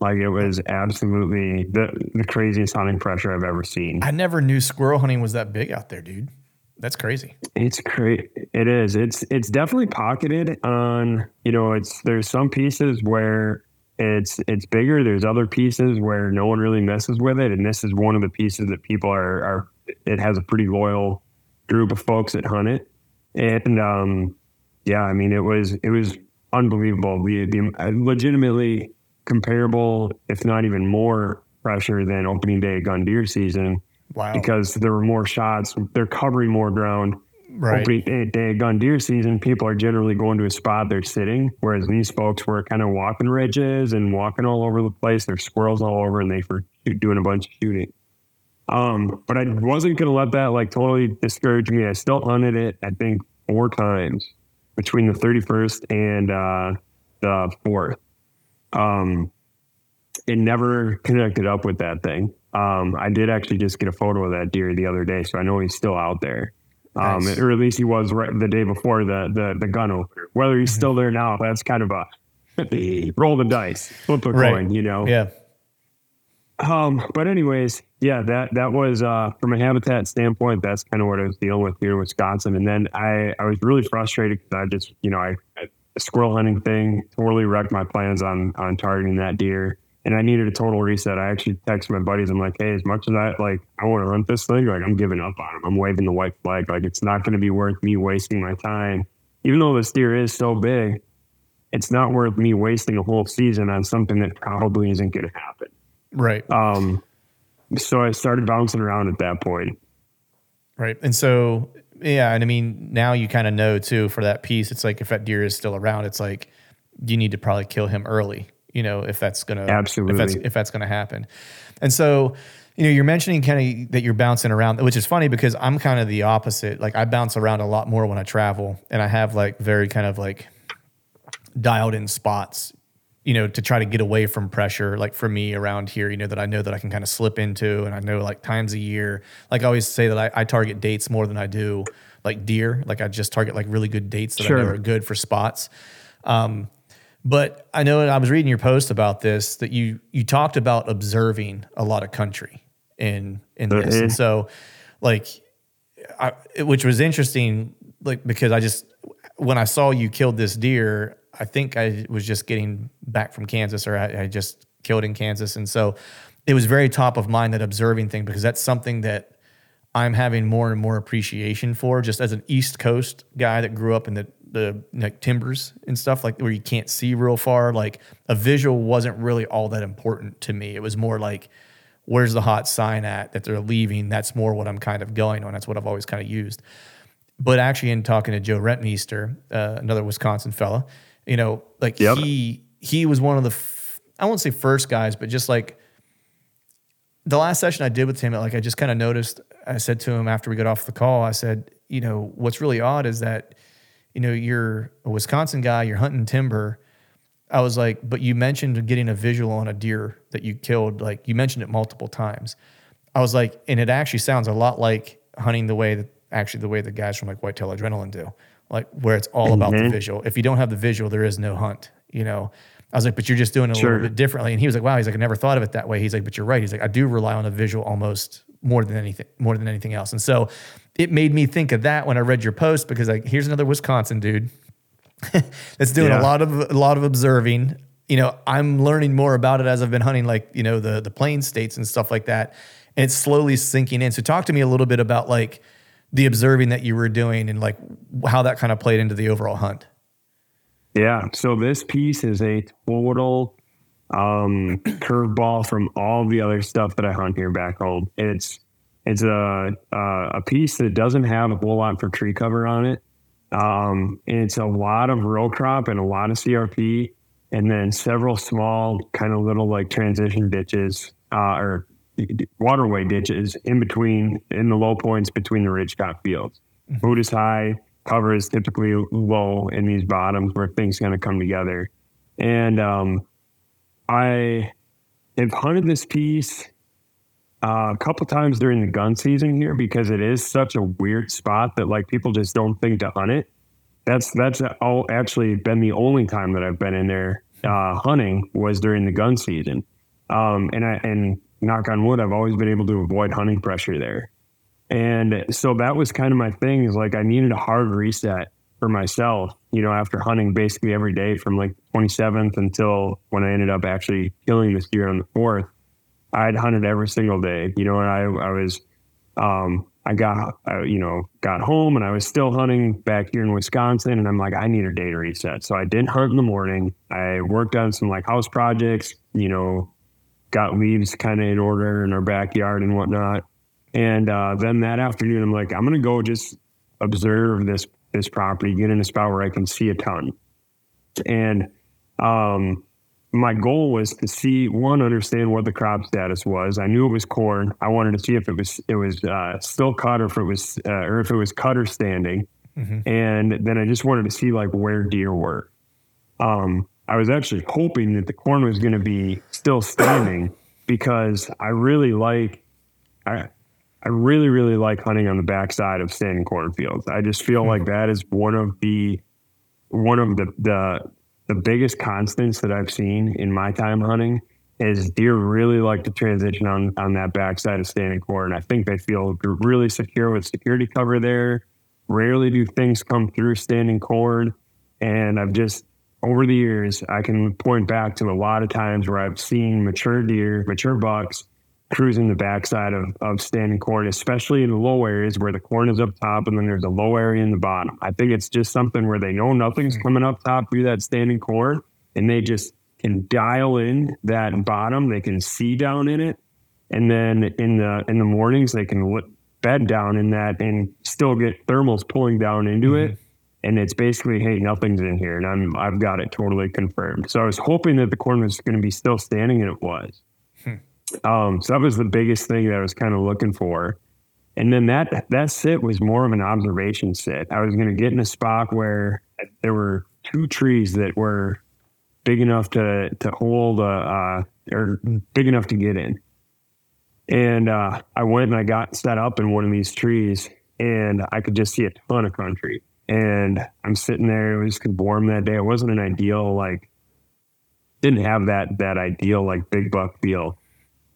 Like it was absolutely the the craziest hunting pressure I've ever seen.
I never knew squirrel hunting was that big out there, dude. That's crazy.
It's great. It is. It's it's definitely pocketed on. You know, it's there's some pieces where it's it's bigger. There's other pieces where no one really messes with it, and this is one of the pieces that people are are. It has a pretty loyal group of folks that hunt it, and um, yeah, I mean, it was it was unbelievable. The the legitimately comparable, if not even more pressure than opening day gun deer season.
Wow.
Because there were more shots. They're covering more ground.
Right.
Opening day gun deer season, people are generally going to a spot they're sitting, whereas these folks were kind of walking ridges and walking all over the place. There's squirrels all over, and they were doing a bunch of shooting. Um, but I wasn't going to let that like totally discourage me. I still hunted it, I think, four times between the 31st and uh, the 4th. Um, it never connected up with that thing. Um, I did actually just get a photo of that deer the other day, so I know he's still out there. Um,
Nice.
or at least he was right the day before the the, the gun opener. Whether he's still there now, that's kind of a roll the dice, flip a
Right.
coin, you know.
Yeah.
Um, but anyways, yeah, that that was uh, from a habitat standpoint. That's kind of what I was dealing with here in Wisconsin. And then I I was really frustrated because I just you know I, I squirrel hunting thing totally wrecked my plans on on targeting that deer. And I needed a total reset. I actually texted my buddies. I'm like, hey, as much as I like, I want to hunt this thing. Like, I'm giving up on him. I'm waving the white flag. Like, it's not going to be worth me wasting my time. Even though this deer is so big, it's not worth me wasting a whole season on something that probably isn't going to happen.
Right.
Um, so I started bouncing around at that point.
Right. And so, yeah. And I mean, now you kind of know too for that piece, it's like if that deer is still around, it's like you need to probably kill him early, you know, if that's going to, if that's,
Absolutely.
if that's to happen. And so, you know, you're mentioning kind of that you're bouncing around, which is funny because I'm kind of the opposite. Like I bounce around a lot more when I travel and I have like very kind of like dialed in spots, you know, to try to get away from pressure, like for me around here, you know, that I know that I can kind of slip into. And I know like times a year, like I always say that I, I target dates more than I do like deer. Like I just target like really good dates that I know are good for spots. Um, but I know I was reading your post about this that you you talked about observing a lot of country in in this, and so like I, which was interesting, like because I just when I saw you killed this deer, I think I was just getting back from Kansas, or I, I just killed in Kansas, and so it was very top of mind that observing thing because that's something that I'm having more and more appreciation for, just as an East Coast guy that grew up in the the like timbers and stuff like where you can't see real far. Like a visual wasn't really all that important to me. It was more like where's the hot sign at that they're leaving. That's more what I'm kind of going on. That's what I've always kind of used. But actually, in talking to Joe Rentmeester, uh, another Wisconsin fella, you know, like
Yep.
he he was one of the f- I won't say first guys, but just like the last session I did with him, like I just kind of noticed. I said to him after we got off the call, I said, you know, what's really odd is that, you know, you're a Wisconsin guy, you're hunting timber. I was like, but you mentioned getting a visual on a deer that you killed. Like you mentioned it multiple times. I was like, and it actually sounds a lot like hunting the way that actually the way the guys from like Whitetail Adrenaline do, like where it's all about the
Mhm.
visual. If you don't have the visual, there is no hunt. You know, I was like, but you're just doing it a
Sure.
little bit differently. And he was like, wow. He's like, I never thought of it that way. He's like, but you're right. He's like, I do rely on the visual almost more than anything, more than anything else. And so it made me think of that when I read your post because like, here's another Wisconsin dude that's doing
Yeah.
a lot of a lot of observing. You know, I'm learning more about it as I've been hunting, like you know the the plain states and stuff like that, and it's slowly sinking in. So, talk to me a little bit about like the observing that you were doing and like how that kind of played into the overall hunt.
Yeah. So this piece is a total um, curveball from all the other stuff that I hunt here back home. It's it's a a, a piece that doesn't have a whole lot for tree cover on it. Um, it's a lot of row crop and a lot of CRP, and then several small kind of little like transition ditches uh, or waterway ditches in between in the low points between the ridge crop fields. Food is high, cover is typically low in these bottoms where things kind of come together. And um, I have hunted this piece uh, a couple times during the gun season here because it is such a weird spot that like people just don't think to hunt it. That's that's all actually been the only time that I've been in there uh, hunting was during the gun season. Um, and I and knock on wood, I've always been able to avoid hunting pressure there. And so that was kind of my thing is like I needed a hard reset for myself, you know, after hunting basically every day from like 27th until when I ended up actually killing this deer on the 4th. I'd hunted every single day, you know, and I, I was, um, I got, I, you know, got home and I was still hunting back here in Wisconsin. And I'm like, I need a day to reset. So I didn't hunt in the morning. I worked on some like house projects, you know, got leaves kind of in order in our backyard and whatnot. And uh, then that afternoon, I'm like, I'm gonna go just observe this this property, get in a spot where I can see a ton. And um, my goal was to see one, understand what the crop status was. I knew it was corn. I wanted to see if it was it was uh, still cut or if it was uh, or if it was cut or standing. Mm-hmm. And then I just wanted to see like where deer were. Um, I was actually hoping that the corn was going to be still standing because I really like I I really, really like hunting on the backside of standing cornfields. I just feel like hmm. that is one of the one of the the the biggest constants that I've seen in my time hunting is deer really like to transition on on that backside of standing corn. I think they feel really secure with security cover there. Rarely do things come through standing corn, and I've just over the years I can point back to a lot of times where I've seen mature deer, mature bucks cruising the backside of, of standing corn, especially in the low areas where the corn is up top and then there's a low area in the bottom. I think it's just something where they know nothing's hmm. coming up top through that standing corn and they just can dial in that bottom. They can see down in it. And then in the in the mornings they can bed down in that and still get thermals pulling down into mm-hmm. it. And it's basically, hey, nothing's in here. And I'm I've got it totally confirmed. So I was hoping that the corn was going to be still standing and it was. Um, so that was the biggest thing that I was kind of looking for. And then that that sit was more of an observation sit. I was going to get in a spot where there were two trees that were big enough to to hold, uh, uh, or big enough to get in. And uh, I went and I got set up in one of these trees, and I could just see a ton of country. And I'm sitting there. It was warm that day. It wasn't an ideal like, didn't have that that ideal like big buck feel.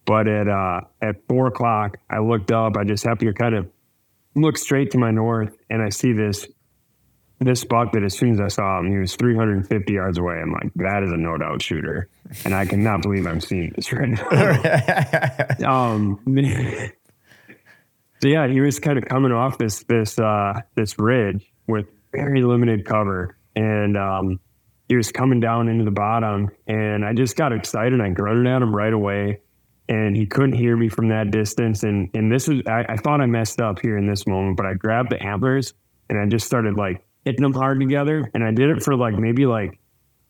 But at uh, at four o'clock, I looked up. I just happened to kind of look straight to my north, and I see this this buck that as soon as I saw him, he was 350 yards away. I'm like, that is a no doubt shooter, and I cannot believe I'm seeing this right now. um, so yeah, he was kind of coming off this this uh, this ridge with very limited cover, and um, he was coming down into the bottom, and I just got excited. I grunted at him right away and he couldn't hear me from that distance. And and this is I, I, thought I messed up here in this moment, but I grabbed the antlers and I just started like hitting them hard together. And I did it for like maybe like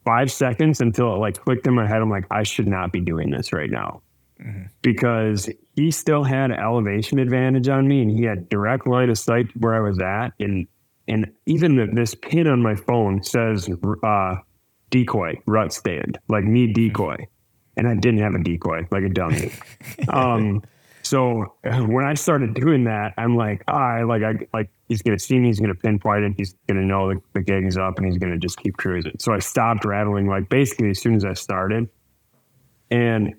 five seconds until it like clicked in my head. I'm like, I should not be doing this right now. Mm-hmm. Because he still had elevation advantage on me and he had direct line of sight where I was at. And and even the, this pin on my phone says uh, decoy, rut stand, like me decoy and I didn't have a decoy like a dummy. um, so when I started doing that, I'm like, ah, I like, I like, he's gonna see me, he's gonna pinpoint it, he's gonna know the, the gig is up, and he's gonna just keep cruising. So I stopped rattling, like basically as soon as I started, and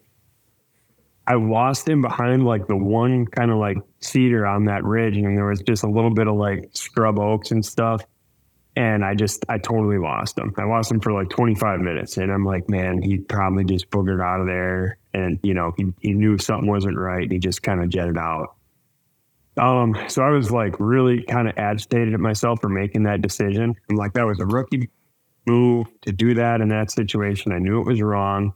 I lost him behind like the one kind of like cedar on that ridge, and there was just a little bit of like scrub oaks and stuff and I just I totally lost him. I lost him for like 25 minutes, and I'm like, man, he probably just boogered out of there, and you know he he knew something wasn't right, and he just kind of jetted out. Um, so I was like really kind of agitated at myself for making that decision. I'm like, that was a rookie move to do that in that situation. I knew it was wrong.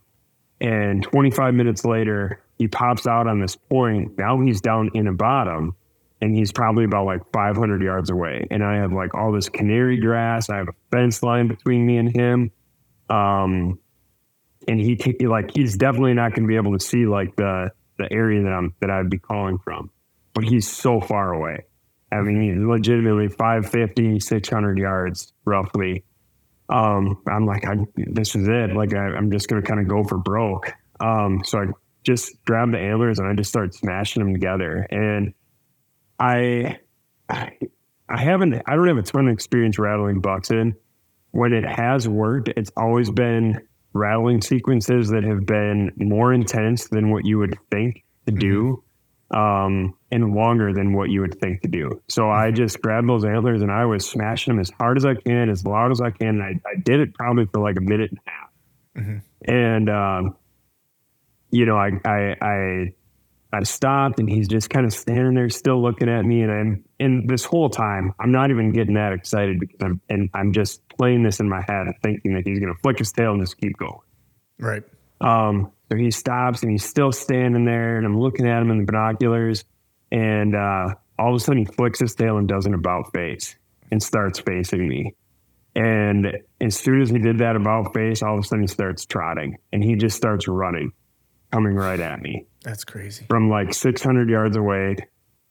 And 25 minutes later, he pops out on this point. Now he's down in a bottom and he's probably about like 500 yards away. And I have like all this canary grass. I have a fence line between me and him. Um, and he like he's definitely not going to be able to see like the the area that I'm that I'd be calling from, but he's so far away. I mean, legitimately 550, 600 yards roughly. Um, I'm like, I, this is it. Like, I, am just going to kind of go for broke. Um, so I just grabbed the antlers and I just started smashing them together. And I, I, I haven't, I don't have a ton of experience rattling bucks in. When it has worked, it's always been rattling sequences that have been more intense than what you would think to do um, and longer than what you would think to do. So I just grabbed those antlers and I was smashing them as hard as I can, as loud as I can. And I, I did it probably for like a minute and a half. Mm-hmm. And, um, you know, I, I, I, I stopped and he's just kind of standing there still looking at me. And I'm, and this whole time, I'm not even getting that excited because I'm, and I'm just playing this in my head, thinking that he's going to flick his tail and just keep going.
Right.
Um, so he stops and he's still standing there, and I'm looking at him in the binoculars, and uh, all of a sudden he flicks his tail and does an about face and starts facing me. And as soon as he did that about face, all of a sudden he starts trotting and he just starts running, coming right at me.
That's crazy.
From like 600 yards away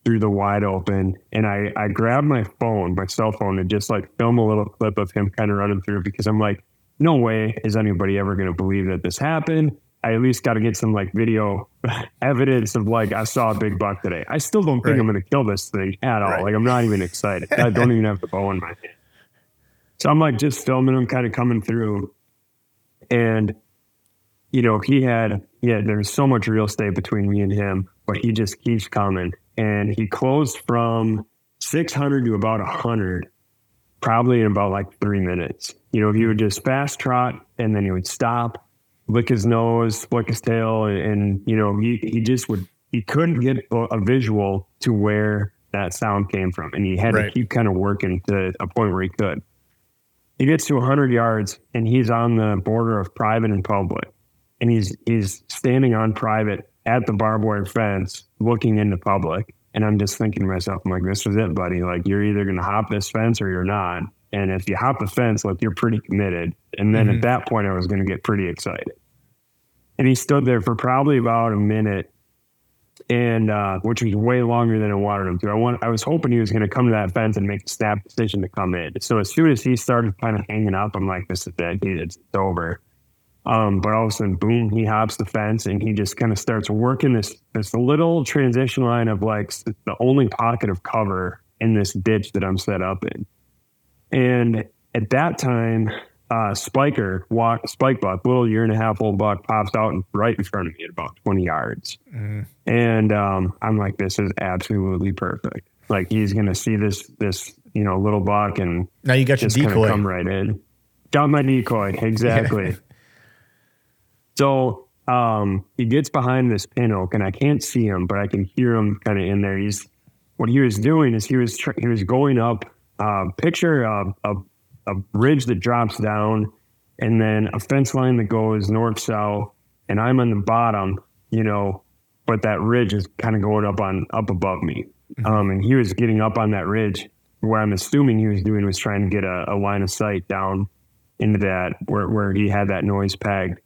through the wide open. And I, I grabbed my phone, my cell phone, and just like film a little clip of him kind of running through because I'm like, no way is anybody ever going to believe that this happened. I at least got to get some like video evidence of like I saw a big buck today. I still don't think right. I'm going to kill this thing at all. Right. Like I'm not even excited. I don't even have the bow in my hand. So I'm like just filming him kind of coming through, and you know he had yeah there's so much real estate between me and him, but he just keeps coming, and he closed from 600 to about 100 probably in about like three minutes. You know, he would just fast trot and then he would stop, lick his nose, flick his tail, and, and you know, he, he just would, he couldn't get a visual to where that sound came from. And he had right. to keep kind of working to a point where he could. He gets to 100 yards and he's on the border of private and public. And he's, he's standing on private at the barbed wire fence looking into public. And I'm just thinking to myself, I'm like, this is it, buddy. Like, you're either going to hop this fence or you're not. And if you hop the fence, like, you're pretty committed. And then mm-hmm. at that point, I was going to get pretty excited. And he stood there for probably about a minute, and uh, which was way longer than I wanted him to. I want, I was hoping he was going to come to that fence and make a snap decision to come in. So as soon as he started kind of hanging up, I'm like, this is it. It's over. Um, but all of a sudden, boom, he hops the fence and he just kind of starts working this this little transition line of like the only pocket of cover in this ditch that I'm set up in. And at that time, uh, Spiker walk spike buck, little year and a half old buck, pops out and right in front of me at about 20 yards. Mm. And um, I'm like, this is absolutely perfect. Like he's gonna see this this you know little buck and
now you got your decoy
come right in. Got my decoy exactly. So um, he gets behind this pin oak, and I can't see him, but I can hear him kind of in there. He's what he was doing is he was tr- he was going up. Uh, picture a, a, a ridge that drops down, and then a fence line that goes north south, and I'm on the bottom, you know, but that ridge is kind of going up on up above me. Mm-hmm. Um, and he was getting up on that ridge. Where I'm assuming he was doing was trying to get a, a line of sight down into that where where he had that noise pegged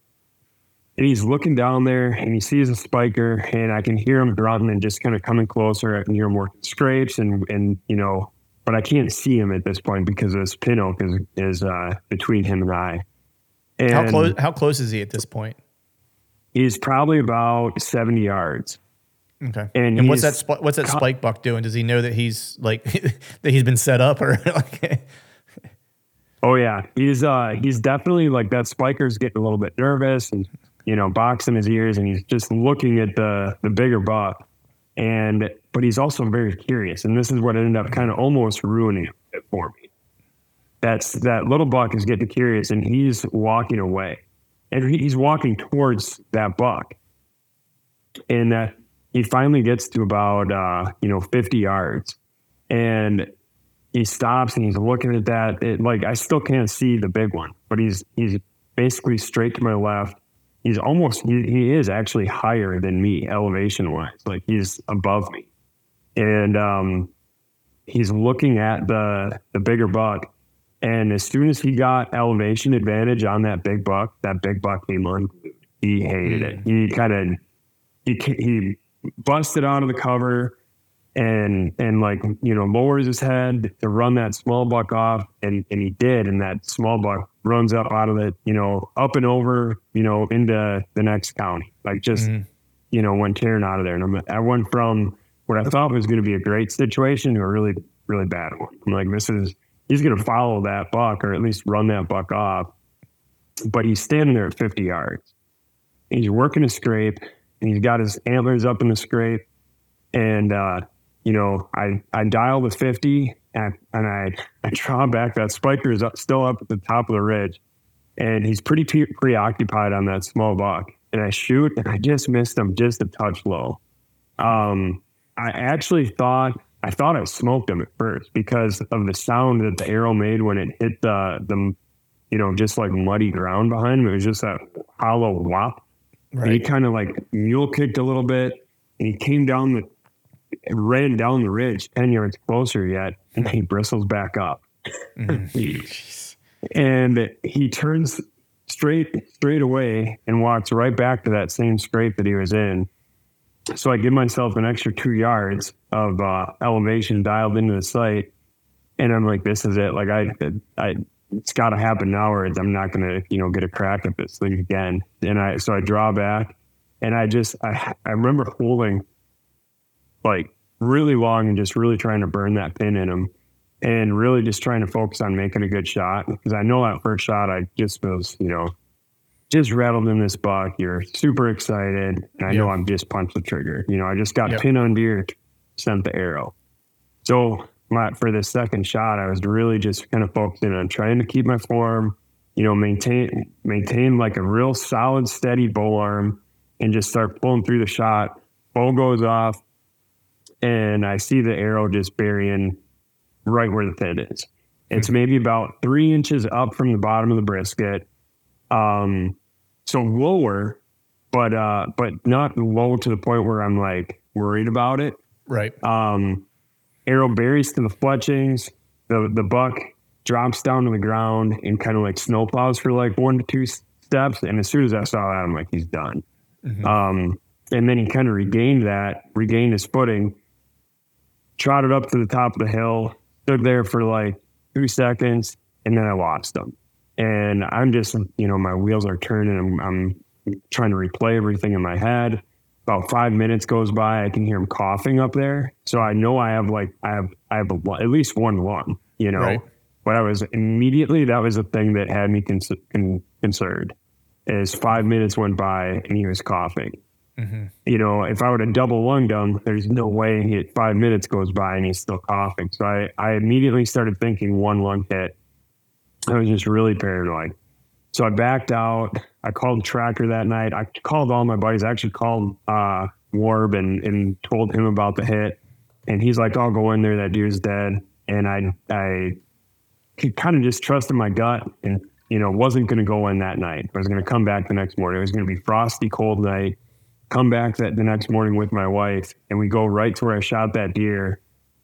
and he's looking down there and he sees a spiker and I can hear him grunting and just kind of coming closer. I can hear him working scrapes and, and, you know, but I can't see him at this point because this pin oak is, is, uh, between him and I.
And how close, how close is he at this point?
He's probably about 70 yards.
Okay. And, and what's that, what's that spike buck doing? Does he know that he's like, that he's been set up or like,
Oh yeah, he's uh he's definitely like that. Spiker's getting a little bit nervous and you know, box in his ears and he's just looking at the the bigger buck. And but he's also very curious. And this is what ended up kind of almost ruining it for me. That's that little buck is getting curious and he's walking away. And he's walking towards that buck. And uh, he finally gets to about uh, you know, 50 yards. And he stops and he's looking at that. It, like I still can't see the big one, but he's he's basically straight to my left he's almost he, he is actually higher than me elevation wise like he's above me. And um he's looking at the the bigger buck. And as soon as he got elevation advantage on that big buck that big buck came on. He hated it. He kind of he he busted out of the cover and and like you know lowers his head to run that small buck off and and he did and that small buck runs up out of it you know up and over you know into the next county. Like just
Mhm.
you know went tearing out of there. And I'm, i went from what i thought was going to be a great situation to a really really bad one. I'm like this is he's going to follow that buck or at least run that buck off but he's standing there at 50 yards. He's working a scrape and he's got his antlers up in the scrape and uh you know, I, I dial the 50 and, and I, I draw back. That spiker is up, still up at the top of the ridge. And he's pretty pre- preoccupied on that small buck. And I shoot and I just missed him just a touch low. Um, I actually thought, I thought I smoked him at first because of the sound that the arrow made when it hit the, the you know, just like muddy ground behind him. It was just that hollow whop. And he kind of like mule kicked a little bit and he came down the ran down the ridge 10 yards closer yet and he bristles back up. And he turns straight straight away and walks right back to that same scrape that he was in. So i give myself an extra two yards of uh, elevation dialed into the sight. And i'm like this is it. Like i i it's got to happen now or i'm not gonna you know get a crack at this thing again. And i so i draw back and i just i, I remember holding like really long and just really trying to burn that pin in him and really just trying to focus on making a good shot because I know that first shot I just was, you know, just rattled in this buck. You're super excited. And I know I'm just punched the trigger. You know, I just got
Yep.
pin on deer, sent the arrow. So my, for the second shot, I was really just kind of focusing on trying to keep my form, you know, maintain maintain like a real solid, steady bow arm and just start pulling through the shot. Bow goes off, and I see the arrow just burying right where the pin is. It's maybe about three inches up from the bottom of the brisket. Um, so lower, but uh, but not low to the point where I'm like worried about it.
Right.
Um, arrow buries to the fletchings. The the buck drops down to the ground and kind of like snowplows for like one to two steps. And as soon as I saw that, I'm like, he's done. Um, and then he kind of regained that, regained his footing, trotted up to the top of the hill, stood there for like three seconds, and then I lost him. And I'm just, you know, my wheels are turning. I'm, I'm trying to replay everything in my head. About five minutes goes by, I can hear him coughing up there. So I know I have like I have I have a, at least one lung, you know.
Right.
But I was immediately that was the thing that had me con- concerned. Is five minutes went by and he was coughing. You know, if I would have double lunged him, there's no way he five minutes goes by and he's still coughing. So I, I immediately started thinking one lung hit. I was just really paranoid. So I backed out. I called Tracker that night. I called all my buddies. I actually called uh, Warb and, and told him about the hit. And he's like, I'll go in there. That deer's dead. And I, I kind of just trusted my gut and, you know, wasn't going to go in that night. I was going to come back the next morning. It was going to be frosty, cold night. Come back that the next morning with my wife, and we go right to where I shot that deer.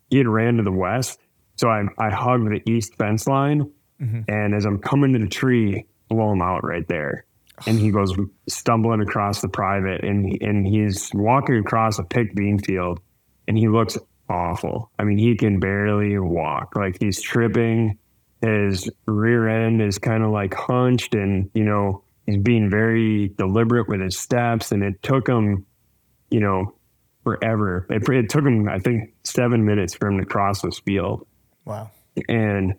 He had ran to the west, so I I hugged the east fence line, mm-hmm. and as I'm coming to the tree, blow him out right there. And he goes stumbling across the private, and and he's walking across a picked bean field, and he looks awful. I mean, he can barely walk. Like he's tripping. His rear end is kind of like hunched, and you know he's being very deliberate with his steps. And it took him, you know, forever. It, it took him, I think, seven minutes for him to cross this field
Wow.
and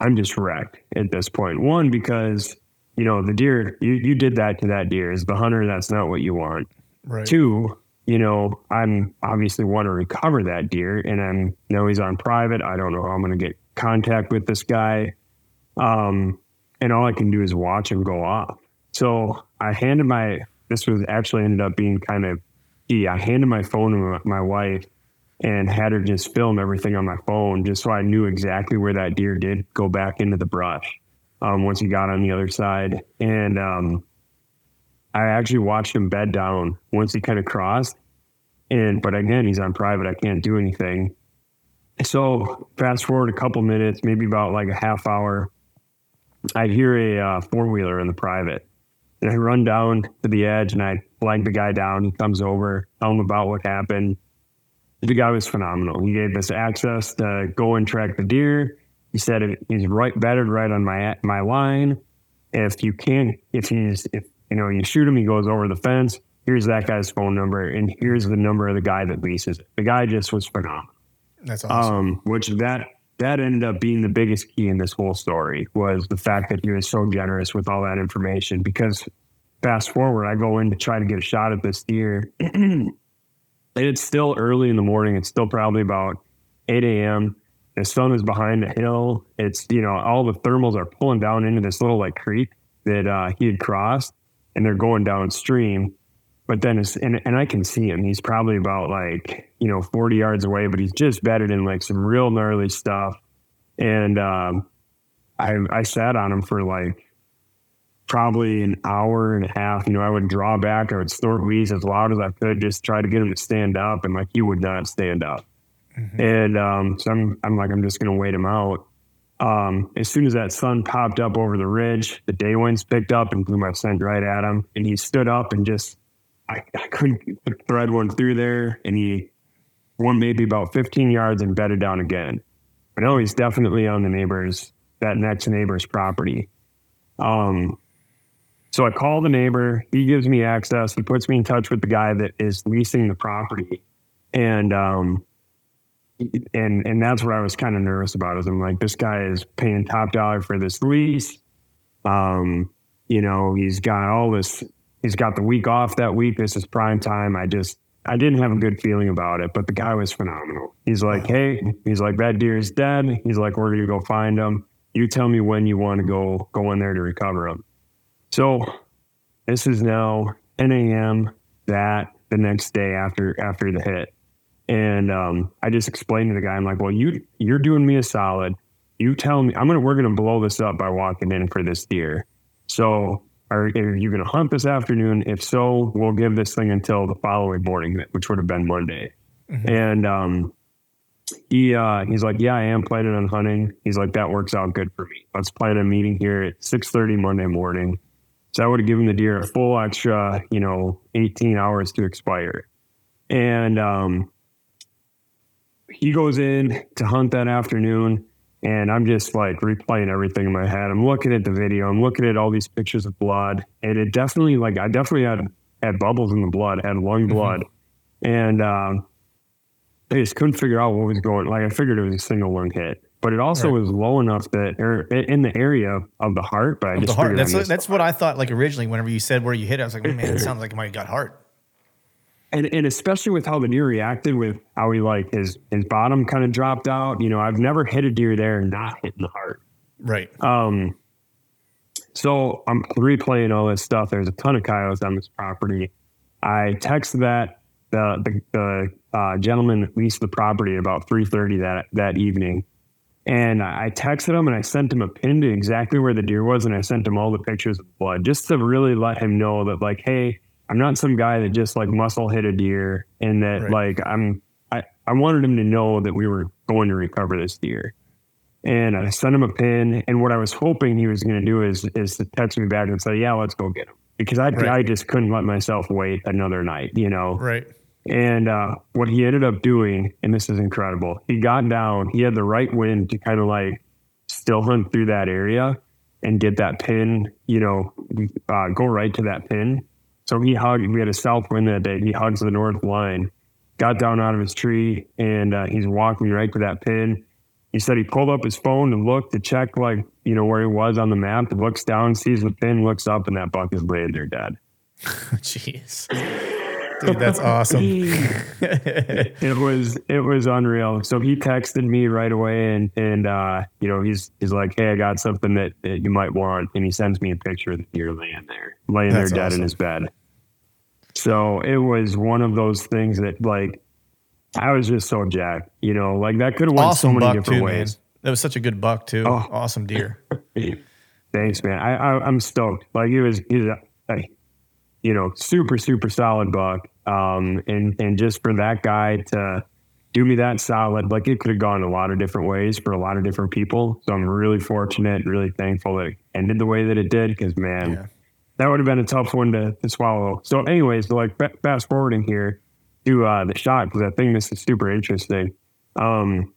I'm just wrecked at this point. One, because you know the deer, you you did that to that deer. As the hunter, that's not what you want.
Right.
Two, you know, I'm obviously want to recover that deer, and I'm know he's on private. I don't know how I'm going to get contact with this guy, um, and all I can do is watch him go off. So I handed my. This was actually ended up being kind of key. I handed my phone to my, wife and had her just film everything on my phone just so I knew exactly where that deer did go back into the brush um, once he got on the other side. And um, I actually watched him bed down once he kind of crossed. And but again, he's on private. I can't do anything. So fast forward a couple minutes, maybe about like a half hour. I hear a uh, four wheeler in the private, and I run down to the edge and I flag the guy down. He comes over, tell him about what happened The guy was phenomenal. He gave us access to go and track the deer. He said he's right bedded right on my my line. If you can't, if he's if you know you shoot him, he goes over the fence. Here's that guy's phone number, and here's the number of the guy that leases it. The guy just was phenomenal.
That's awesome.
Um, which that that ended up being the biggest key in this whole story was the fact that he was so generous with all that information. Because fast forward, I go in to try to get a shot at this deer. and it's still early in the morning. It's still probably about 8 a.m. The sun is behind a hill. It's, you know, all the thermals are pulling down into this little like creek that uh, he had crossed and they're going downstream. But then it's, and, and I can see him. He's probably about like, you know, 40 yards away, but he's just bedded in like some real gnarly stuff. And um, I, I sat on him for like probably an hour and a half. You know, I would draw back, I would snort wheeze as loud as I could, just try to get him to stand up. And like he would not stand up. Mm-hmm. And um, so I'm, I'm like, I'm just going to wait him out. Um, as soon as that sun popped up over the ridge, the day winds picked up and blew my scent right at him. And he stood up and just, I, I couldn't thread one through there. And he went maybe about 15 yards and bedded down again. I know he's definitely on the neighbor's, that next neighbor's property. Um, so I call the neighbor. He gives me access. He puts me in touch with the guy that is leasing the property. And, um, and and that's what I was kind of nervous about. Is I'm like, this guy is paying top dollar for this lease. Um, you know, he's got all this. He's got the week off that week. This is prime time. I just I didn't have a good feeling about it, but the guy was phenomenal. He's like, hey, he's like, that deer is dead. He's like, we're gonna go find him. You tell me when you want to go go in there to recover him. So this is now 10 a.m. that the next day after after the hit. And um, I just explained to the guy, I'm like, well, you you're doing me a solid. You tell me, I'm gonna we're gonna blow this up by walking in for this deer. So are, are you gonna hunt this afternoon? If so, we'll give this thing until the following morning, which would have been Monday. Mm-hmm. And um, he uh, he's like, yeah, I am planning on hunting. He's like, that works out good for me. Let's plan a meeting here at 6:30 Monday morning. So I would have given the deer a full extra, you know, 18 hours to expire. And um, he goes in to hunt that afternoon and I'm just like replaying everything in my head. I'm looking at the video. I'm looking at all these pictures of blood, and it definitely like I definitely had had bubbles in the blood, had lung mm-hmm. blood, mm-hmm. and um, I just couldn't figure out what was going. Like I figured it was a single lung hit, but it also right. was low enough that or in the area of the heart. But I just the heart.
That's that's what I thought. Like originally, whenever you said where you hit, it, I was like, Oh man, it sounds like it might have got heart
and and especially with how the deer reacted with how he like his his bottom kind of dropped out. You know, I've never hit a deer there and not hitting the heart.
Right.
Um. So I'm replaying all this stuff. There's a ton of coyotes on this property. I text that the the, the uh, gentleman that leased the property about 3:30 that that evening, and I texted him and I sent him a pin to exactly where the deer was, and I sent him all the pictures of blood just to really let him know that like, hey, I'm not some guy that just like muscle hit a deer and that right. like I'm I, I wanted him to know that we were going to recover this deer. And I sent him a pin. And what I was hoping he was going to do is is to text me back and say, "Yeah, let's go get him," because I right. I just couldn't let myself wait another night, you know.
Right.
And uh, what he ended up doing, and this is incredible, he got down. He had the right wind to kind of like still hunt through that area and get that pin, you know, uh, go right to that pin so he hugged, we had a south wind that day. He hugs the north line, got down out of his tree, and uh, he's walking right to that pin. He said he pulled up his phone and looked to check, like, you know, where he was on the map. He looks down, sees the pin, looks up, and that buck is laying there dead.
Jeez. Dude, that's awesome.
it was it was unreal. So he texted me right away and and uh, you know, he's he's like, Hey, I got something that, that you might want and he sends me a picture of the deer laying there, laying that's there dead awesome. in his bed. So it was one of those things that like I was just so jacked, you know, like that could have went awesome so many different too, ways.
Man. That was such a good buck too. Oh. Awesome deer.
Thanks, man. I, I am stoked. Like it was, he's a, you know, super, super solid buck. Um, and, and just for that guy to do me that solid, like it could have gone a lot of different ways for a lot of different people. So I'm really fortunate, really thankful that it ended the way that it did. Cause man, yeah. that would have been a tough one to, to swallow. So anyways, like fast forwarding here, to uh, the shot because I think this is super interesting. Um,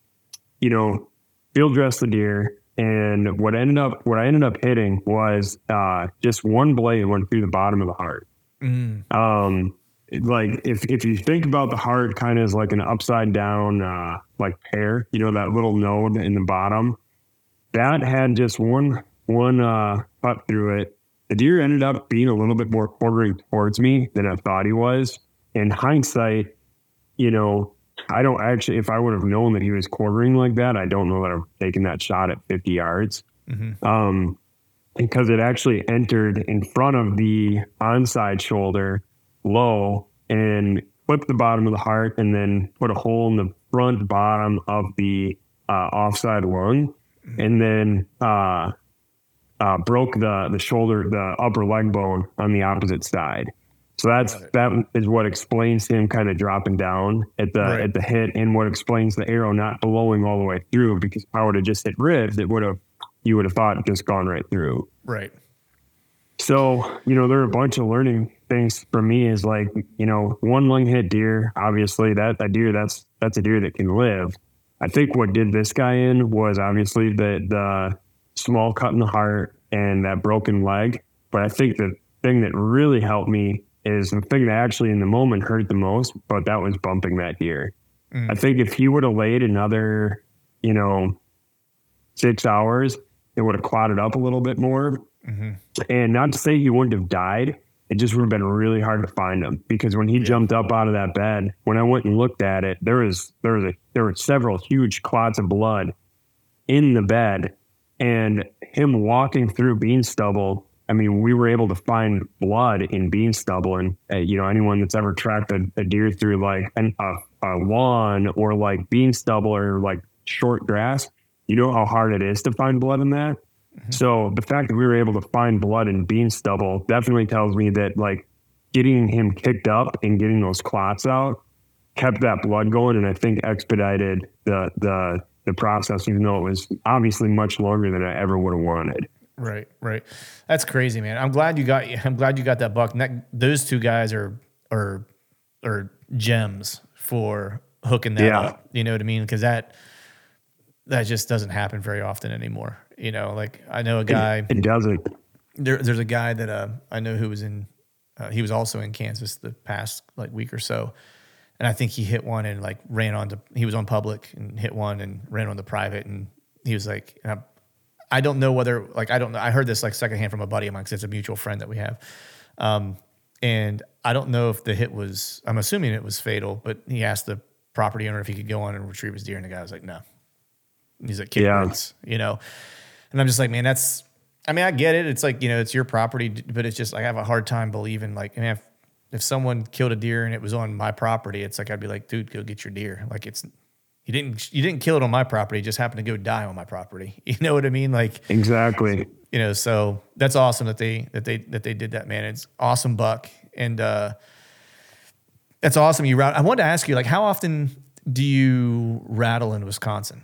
you know, field dress the deer, and what ended up what I ended up hitting was uh, just one blade went through the bottom of the heart.
Mm.
Um, like if if you think about the heart kind of as like an upside down uh, like pear, you know that little node in the bottom, that had just one one uh, cut through it. The deer ended up being a little bit more quartering towards me than I thought he was. In hindsight, you know, I don't actually. If I would have known that he was quartering like that, I don't know that I've taken that shot at 50 yards. Um, because it actually entered in front of the onside shoulder low and clipped the bottom of the heart and then put a hole in the front bottom of the uh, offside lung and then uh, uh, broke the, the shoulder, the upper leg bone on the opposite side. So that's that is what explains him kind of dropping down at the
Right.
at the hit, and what explains the arrow not blowing all the way through. Because if I would have just hit ribs, it would have you would have thought just gone right through.
Right.
So, you know, there are a bunch of learning things for me is like, you know, one lung hit deer, obviously that, that deer, that's, that's a deer that can live. I think what did this guy in was obviously the, the small cut in the heart and that broken leg. But I think the thing that really helped me is the thing that actually in the moment hurt the most, but that was bumping that deer. Mm. I think if he would have laid another, you know, six hours, it would have clotted up a little bit more. And not to say he wouldn't have died, it just would have been really hard to find him because when he jumped up out of that bed, when I went and looked at it, there was there was a there were several huge clots of blood in the bed, and him walking through bean stubble. I mean, we were able to find blood in bean stubble, and uh, you know anyone that's ever tracked a, a deer through like an, a, a lawn or like bean stubble or like short grass, you know how hard it is to find blood in that. Mm-hmm. So the fact that we were able to find blood in bean stubble definitely tells me that like getting him kicked up and getting those clots out kept that blood going, and I think expedited the the the process, even though it was obviously much longer than I ever would have wanted.
Right, right. That's crazy, man. I'm glad you got. I'm glad you got that buck. And that, those two guys are are are gems for hooking that
Yeah.
up. You know what I mean? Because that that just doesn't happen very often anymore. You know, like I know a guy.
It doesn't.
There, there's a guy that uh, I know who was in. Uh, he was also in Kansas the past like week or so, and I think he hit one and like ran onto. He was on public and hit one and ran on the private, and he was like, and I, I don't know whether like I don't know. I heard this like secondhand from a buddy of mine because it's a mutual friend that we have, um, and I don't know if the hit was. I'm assuming it was fatal, but he asked the property owner if he could go on and retrieve his deer, and the guy was like, no. Like,
Yeah.
yeah, you know, and I'm just like, man, that's. I mean, I get it. It's like you know, it's your property, but it's just like I have a hard time believing like, I mean, if if someone killed a deer and it was on my property, it's like I'd be like, dude, go get your deer. Like it's you didn't you didn't kill it on my property, it just happened to go die on my property. You know what I mean? Like
Exactly.
you know, so that's awesome that they that they that they did that, man. It's awesome buck. And uh that's awesome. You route I wanted to ask you, like, how often do you rattle in Wisconsin?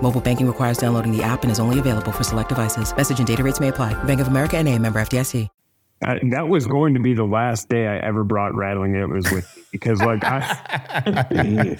Mobile banking requires downloading the app and is only available for select devices. Message and data rates may apply. Bank of America and a member FDIC.
I, that was going to be the last day I ever brought rattling it was with because like I,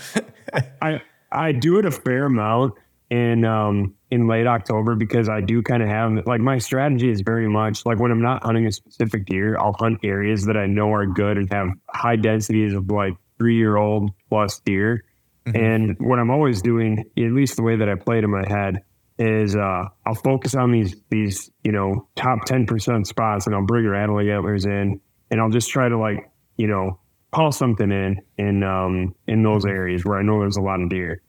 I I do it a fair amount in um in late October because I do kind of have like my strategy is very much like when I'm not hunting a specific deer, I'll hunt areas that I know are good and have high densities of like three year old plus deer. And what I'm always doing, at least the way that I play it in my head, is uh, I'll focus on these these you know top ten percent spots, and I'll bring rattling antlers in, and I'll just try to like you know call something in in um, in those areas where I know there's a lot of deer.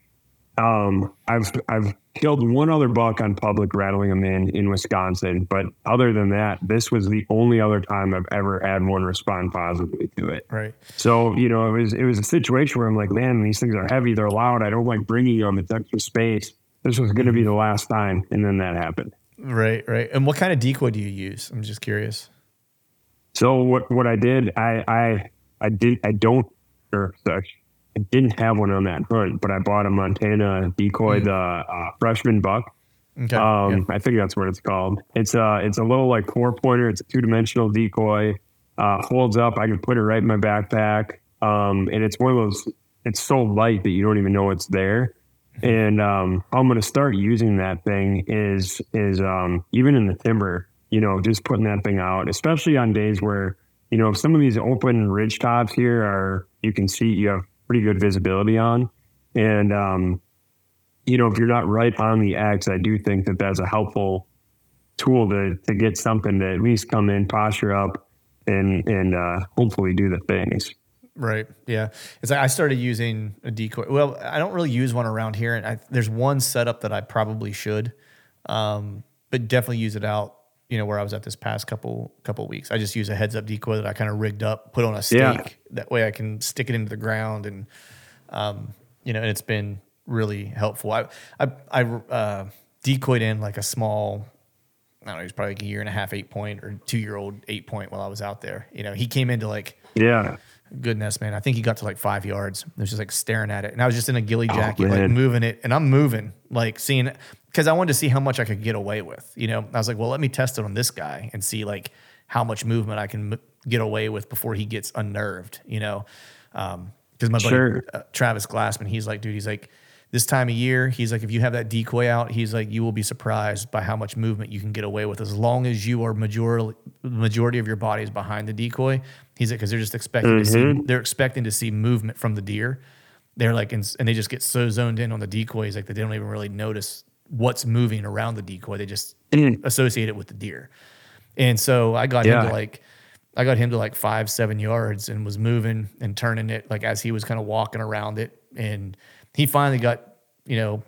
Um, I've I've killed one other buck on public rattling them in in Wisconsin, but other than that, this was the only other time I've ever had one respond positively to it.
Right.
So you know, it was it was a situation where I'm like, man, these things are heavy, they're loud. I don't like bringing them. It's extra space. This was going to be the last time, and then that happened.
Right. Right. And what kind of decoy do you use? I'm just curious.
So what what I did, I I I did I don't or such. I didn't have one on that hunt, but I bought a Montana decoy, the uh, freshman buck.
Okay.
Um,
yeah.
I think that's what it's called. It's a it's a little like four pointer. It's a two dimensional decoy. Uh, holds up. I can put it right in my backpack. Um, and it's one of those. It's so light that you don't even know it's there. And um, how I'm going to start using that thing is is um, even in the timber. You know, just putting that thing out, especially on days where you know some of these open ridge tops here are you can see you have pretty good visibility on, and um, you know, if you're not right on the X, I do think that that's a helpful tool to to get something to at least come in, posture up, and and uh, hopefully do the things.
Right. Yeah. It's like I started using a decoy. Well, I don't really use one around here, and I, there's one setup that I probably should, um, but definitely use it out. You know where I was at this past couple couple weeks. I just use a heads up decoy that I kind of rigged up, put on a stake.
Yeah.
That way I can stick it into the ground, and um, you know, and it's been really helpful. I I, I uh, decoyed in like a small I don't know, he was probably like a year and a half eight point or two year old eight point while I was out there. You know, he came into like
Yeah.
goodness, man. I think he got to like five yards. I was just like staring at it. And I was just in a ghillie jacket, like moving it. And I'm moving, like seeing because I wanted to see how much I could get away with. You know, I was like, well, let me test it on this guy and see like how much movement I can m- get away with before he gets unnerved, you know? Um, because my buddy
Sure.
uh, Travis Glassman, he's like, dude, he's like, this time of year, he's like, if you have that decoy out, he's like, you will be surprised by how much movement you can get away with as long as you are majority majority of your body is behind the decoy. He's like, because they're just expecting to see they're expecting to see movement from the deer. They're like, and, and they just get so zoned in on the decoys, like they don't even really notice what's moving around the decoy. They just mm. associate it with the deer. And so I got him to like, I got him to like five, seven yards and was moving and turning it like as he was kind of walking around it. And he finally got, you know,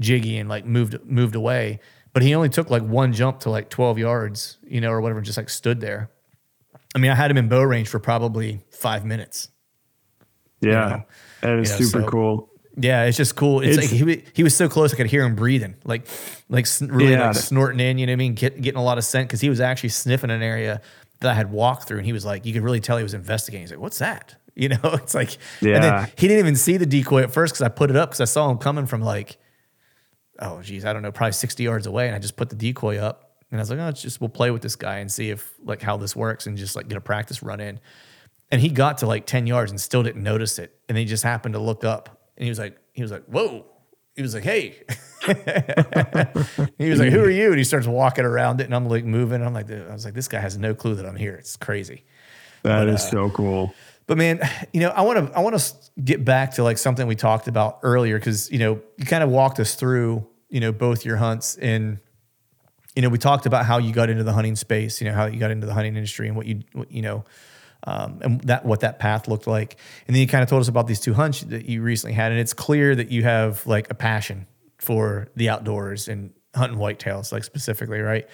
jiggy and like moved moved away. But he only took like one jump to like 12 yards, you know, or whatever, and just like stood there. I mean, I had him in bow range for probably five minutes.
Yeah.
know,
that is
you know,
super
so-
cool.
Yeah, it's just cool. It's,
It's-
like he, he was so close, I could hear him breathing, like like really
Yeah.
like snorting in. You know what I mean? Get, getting a lot of scent because he was actually sniffing an area that I had walked through, and he was like, you could really tell he was investigating. He's like, "What's that?" You know, it's like, and
Yeah.
then he didn't even see the decoy at first because I put it up because I saw him coming from like, oh geez, I don't know, probably sixty yards away, and I just put the decoy up, and I was like, oh, it's just we'll play with this guy and see if like how this works, and just like get a practice run in. And he got to like 10 yards and still didn't notice it. And he just happened to look up and he was like, he was like, whoa. He was like, hey. he was like, who are you? And he starts walking around it and I'm like moving. I'm like, I was like, this guy has no clue that I'm here. It's crazy.
That is
uh,
so cool.
But man, you know, I want to I want to get back to like something we talked about earlier because you know you kind of walked us through you know both your hunts and you know we talked about how you got into the hunting space, you know how you got into the hunting industry and what you what, you know um, and that what that path looked like, and then you kind of told us about these two hunts that you recently had, and it's clear that you have like a passion for the outdoors and hunting whitetails, like specifically, right?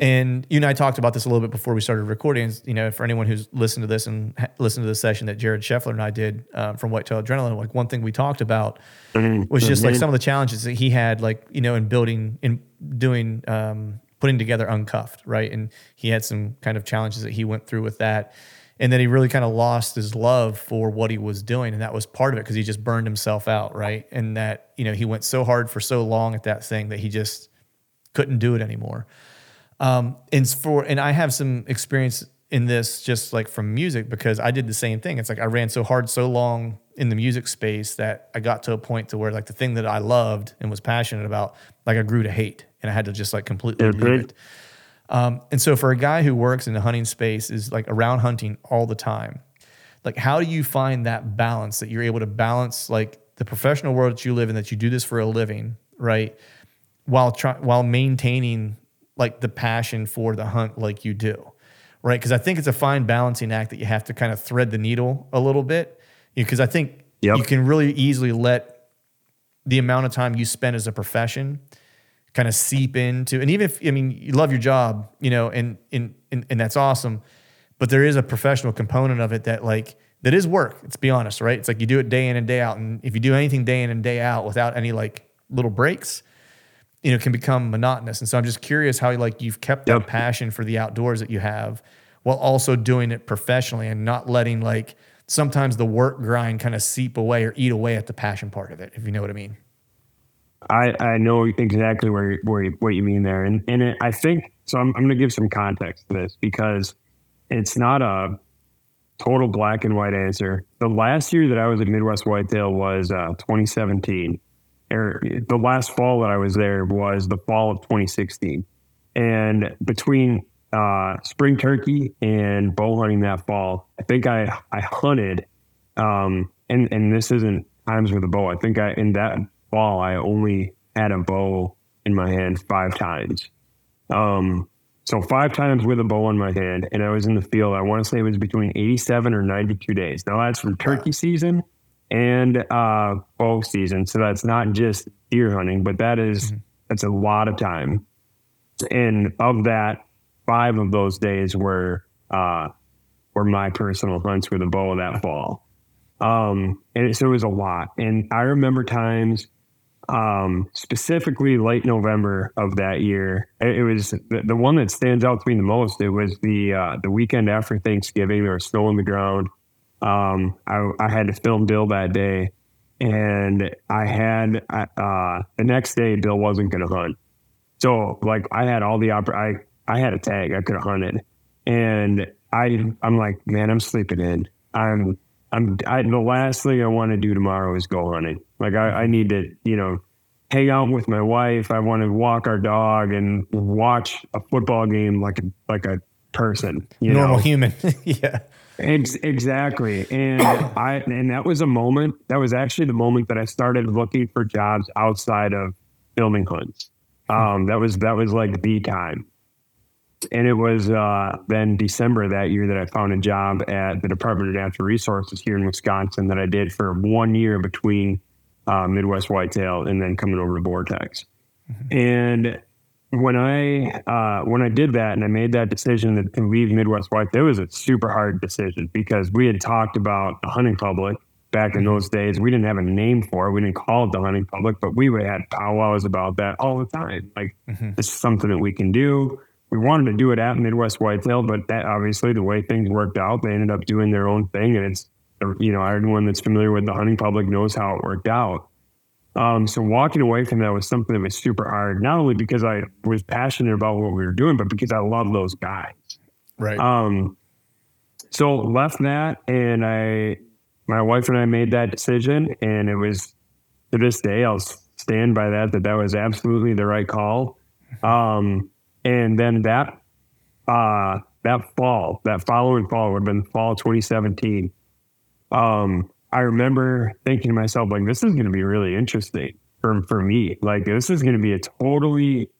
And you and I talked about this a little bit before we started recording. You know, for anyone who's listened to this and ha- listened to the session that Jared Scheffler and I did um, from Whitetail Adrenaline, like one thing we talked about was just like some of the challenges that he had, like you know, in building, in doing, um, putting together Uncuffed, right? And he had some kind of challenges that he went through with that, and then he really kind of lost his love for what he was doing, and that was part of it because he just burned himself out, right? And that you know he went so hard for so long at that thing that he just couldn't do it anymore um, and for and I have some experience in this just like from music because I did the same thing. It's like I ran so hard so long in the music space that I got to a point to where like the thing that I loved and was passionate about, like I grew to hate and I had to just like completely
Yeah,
leave it. Um, and so for a guy who works in the hunting space is like around hunting all the time, like how do you find that balance that you're able to balance like the professional world that you live in, that you do this for a living, right? While try, while maintaining like the passion for the hunt like you do, right? Because I think it's a fine balancing act that you have to kind of thread the needle a little bit. Because I think
Yep.
you can really easily let the amount of time you spend as a profession kind of seep into and even if I mean you love your job, you know, and and and, and that's awesome, but there is a professional component of it that like that is work. Let's be honest, right? It's like you do it day in and day out, and if you do anything day in and day out without any like little breaks, you know, can become monotonous. And so I'm just curious how like you've kept that
Yep.
passion for the outdoors that you have while also doing it professionally and not letting like sometimes the work grind kind of seep away or eat away at the passion part of it, if you know what I mean.
I, I know exactly where where what you mean there, and and it, I think so. I'm I'm going to give some context to this because it's not a total black and white answer. The last year that I was at Midwest Whitetail was uh, 2017, or the last fall that I was there was the fall of 2016, and between uh, spring turkey and bow hunting that fall, I think I I hunted, um, and and this isn't times with a bow. I think I in that fall I only had a bow in my hand five times. Um, so five times with a bow in my hand, and I was in the field. I want to say it was between 87 or 92 days. Now that's from turkey season and uh, bow season, so that's not just deer hunting, but that is- that's a lot of time. And of that, five of those days were uh, were my personal hunts with a bow that fall. Um, and so it was a lot. And I remember times, um, specifically late November of that year. It, was the, the one that stands out to me the most. It was the uh, the weekend after Thanksgiving. There was snow on the ground. Um, I, I had to film Bill that day, and I had uh, the next day Bill wasn't going to hunt. So like I had all the oppor- I I had a tag I could have hunted, and I I'm like man I'm sleeping in. I'm I'm I, the last thing I want to do tomorrow is go hunting. Like I, I need to you know hang out with my wife. I want to walk our dog and watch a football game like a like a person. You
Normal
know?
human. yeah.
Ex- exactly. And I and that was a moment that was actually the moment that I started looking for jobs outside of filming hunts. Um, that was that was like the time. And it was uh, then December that year that I found a job at the Department of Natural Resources here in Wisconsin that I did for one year between uh, Midwest Whitetail and then coming over to Vortex. And when I uh, when I did that and I made that decision to, to leave Midwest White, that was a super hard decision because we had talked about the hunting public back in those days. We didn't have a name for it. We didn't call it the hunting public, but we would had powwows about that all the time. Like this is something that we can do. We wanted to do it at Midwest Whitetail, but that obviously the way things worked out, they ended up doing their own thing, and it's you know everyone that's familiar with the hunting public knows how it worked out. Um, so walking away from that was something that was super hard, not only because I was passionate about what we were doing, but because I love those guys.
Right.
Um, so left that, and I, my wife and I made that decision, and it was to this day I'll stand by that that that was absolutely the right call. Um, and then that, uh, that fall, that following fall would have been fall 2017. Um, I remember thinking to myself, like, this is going to be really interesting for, for me. Like, this is going to be a totally,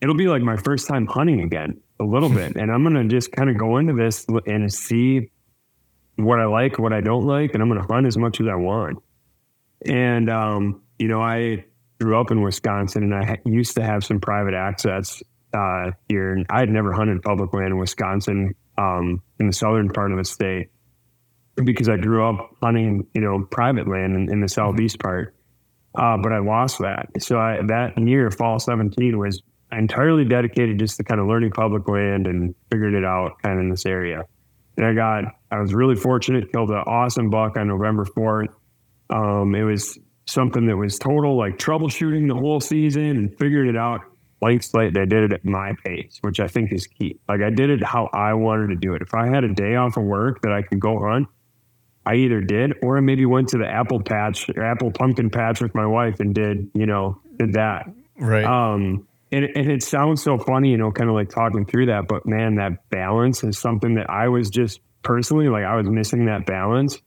it'll be like my first time hunting again a little bit. And I'm going to just kind of go into this and see what I like, what I don't like, and I'm going to hunt as much as I want. And, um, you know, I grew up in Wisconsin and I ha- used to have some private access uh, here. And I had never hunted public land in Wisconsin um, in the southern part of the state because I grew up hunting, you know, private land in, in the southeast part. Uh, but I lost that. So I, that year, fall 17, was entirely dedicated just to kind of learning public land and figured it out kind of in this area. And I got, I was really fortunate, killed an awesome buck on November 4th. Um, it was something that was total like troubleshooting the whole season and figured it out blank slate. I did it at my pace, which I think is key. Like I did it how I wanted to do it. If I had a day off of work that I could go hunt, I either did or I maybe went to the apple patch, or apple pumpkin patch with my wife and did, you know, did that.
right.
Um, and, and it sounds so funny, you know, kind of like talking through that, but man, that balance is something that I was just personally like I was missing that balance.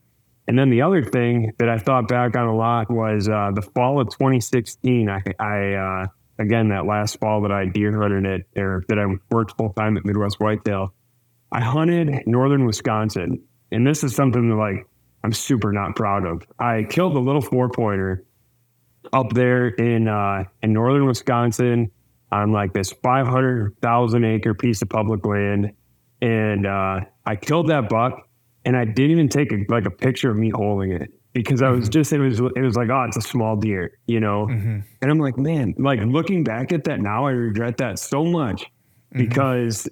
And then the other thing that I thought back on a lot was uh, the fall of 2016. I, I uh, again that last fall that I deer hunted it or that I worked full time at Midwest Whitetail. I hunted northern Wisconsin, and this is something that like I'm super not proud of. I killed a little four pointer up there in uh, in northern Wisconsin on like this 500,000 acre piece of public land. And uh, I killed that buck and I didn't even take a, like a picture of me holding it because I was mm-hmm. just, it was, it was like, oh, it's a small deer, you know? Mm-hmm. And I'm like, man, like looking back at that now, I regret that so much mm-hmm. because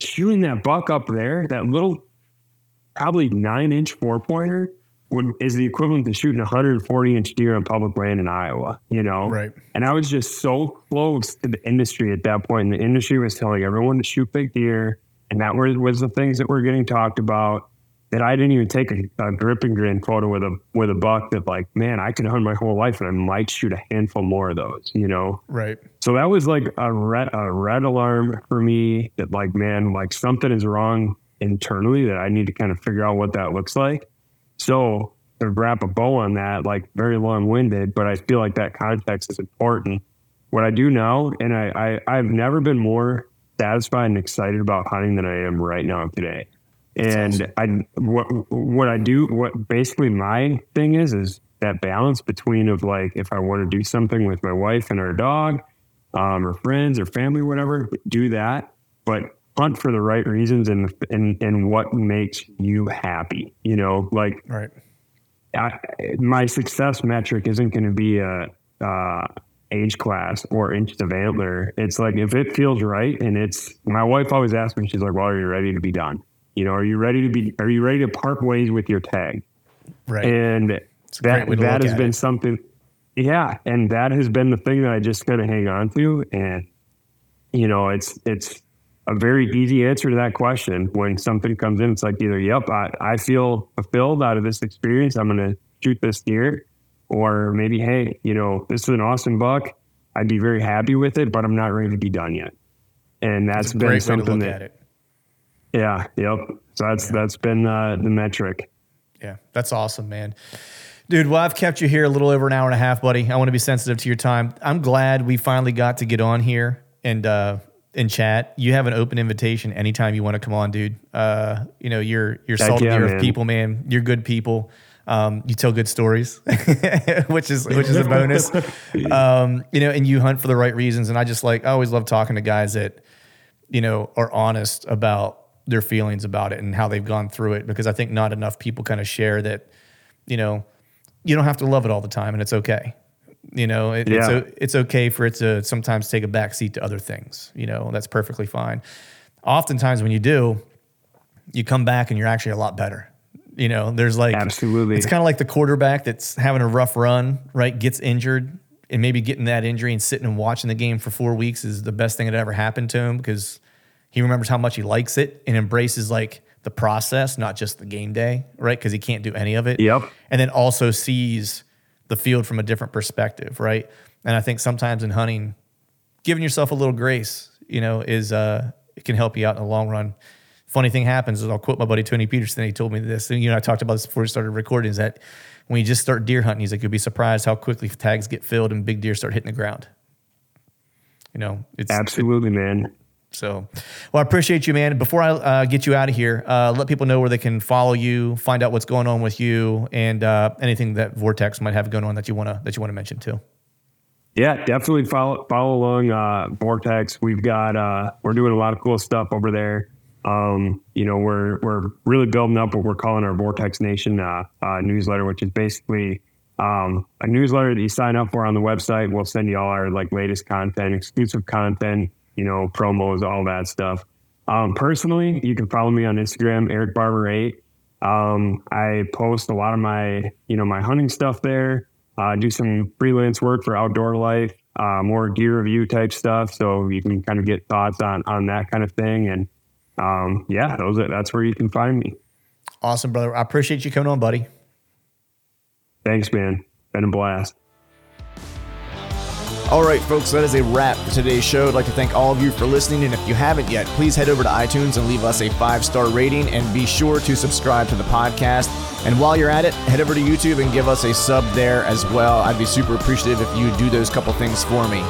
shooting that buck up there, that little, probably nine inch four pointer, would, is the equivalent to shooting a 140 inch deer on public land in Iowa, you know?
Right.
And I was just so close to the industry at that point. And the industry was telling everyone to shoot big deer. And that was, was the things that were getting talked about that I didn't even take a, a grip and grin photo with a, with a buck that like, man, I could hunt my whole life and I might shoot a handful more of those, you know?
Right.
So that was like a red, a red alarm for me that like, man, like something is wrong internally that I need to kind of figure out what that looks like. So to wrap a bow on that, like very long winded, but I feel like that context is important. What I do now, and I, I I've never been more satisfied and excited about hunting than I am right now today. And awesome. I what what I do what basically my thing is is that balance between of like if I want to do something with my wife and our dog, um, or friends or family, whatever, do that. But hunt for the right reasons and and and what makes you happy. You know, like
right.
I, my success metric isn't going to be a uh, age class or inches of antler. It's like if it feels right, and it's my wife always asks me, she's like, "Well, are you ready to be done? You know, are you ready to be? Are you ready to part ways with your tag?"
Right.
And that that has been
it.
something. Yeah, and that has been the thing that I just kind of hang on to, and you know, it's it's a very easy answer to that question. When something comes in, it's like either, yep, I, I feel fulfilled out of this experience. I'm going to shoot this deer. Or maybe, hey, you know, this is an awesome buck. I'd be very happy with it, but I'm not ready to be done yet. And that's, been something that, yeah, yep. So that's, yeah. that's been uh, the metric.
Yeah, that's awesome, man. Dude, well, I've kept you here a little over an hour and a half, buddy. I want to be sensitive to your time. I'm glad we finally got to get on here and uh, in chat, you have an open invitation anytime you want to come on, dude. Uh, you know, you're you're salty yeah, earth people, man. You're good people. Um, you tell good stories, which is which is a bonus. Um, you know, and you hunt for the right reasons. And I just like I always love talking to guys that, you know, are honest about their feelings about it and how they've gone through it because I think not enough people kind of share that, you know, you don't have to love it all the time and it's okay. You know, it, yeah. it's it's okay for it to sometimes take a backseat to other things. You know, that's perfectly fine. Oftentimes, when you do, you come back and you're actually a lot better. You know, there's like
absolutely.
It's kind of like the quarterback that's having a rough run, right? Gets injured, and maybe getting that injury and sitting and watching the game for four weeks is the best thing that ever happened to him because he remembers how much he likes it and embraces like the process, not just the game day, right? Because he can't do any of it.
Yep.
And then also sees the field from a different perspective, right? And I think sometimes in hunting, giving yourself a little grace, you know, is uh, it can help you out in the long run. Funny thing happens is I'll quote my buddy Tony Peterson. He told me this, and you know, I talked about this before we started recording. Is that when you just start deer hunting, he's like, you'll be surprised how quickly tags get filled and big deer start hitting the ground. You know,
it's absolutely,
it,
man.
So, well, I appreciate you, man. Before I uh, get you out of here, uh, let people know where they can follow you, find out what's going on with you, and uh, anything that Vortex might have going on that you wanna that you wanna mention too.
Yeah, definitely follow follow along uh, Vortex. We've got uh, we're doing a lot of cool stuff over there. Um, you know, we're we're really building up what we're calling our Vortex Nation uh, newsletter, which is basically um, a newsletter that you sign up for on the website. We'll send you all our like latest content, exclusive content you know, promos, all that stuff. Um, personally, you can follow me on Instagram, Erik Barber eight. Um, I post a lot of my, you know, my hunting stuff there. Uh, do some freelance work for Outdoor Life, uh, more gear review type stuff. So you can kind of get thoughts on on that kind of thing. And um, yeah, those are, that's where you can find me.
Awesome, brother. I appreciate you coming on, buddy.
Thanks, man. Been a blast.
All right, folks, that is a wrap for today's show. I'd like to thank all of you for listening. And if you haven't yet, please head over to iTunes and leave us a five star rating and be sure to subscribe to the podcast. And while you're at it, head over to YouTube and give us a sub there as well. I'd be super appreciative if you do those couple things for me.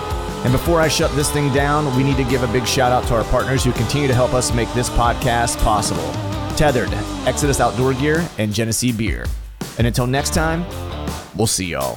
And before I shut this thing down, we need to give a big shout out to our partners who continue to help us make this podcast possible Tethered, Exodus Outdoor Gear, and Genesee Beer. And until next time, we'll see y'all.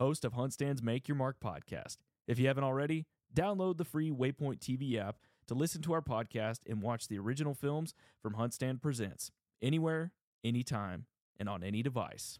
host of HuntStand's Make Your Mark podcast. If you haven't already, download the free Waypoint TV app to listen to our podcast and watch the original films from HuntStand Presents anywhere, anytime, and on any device.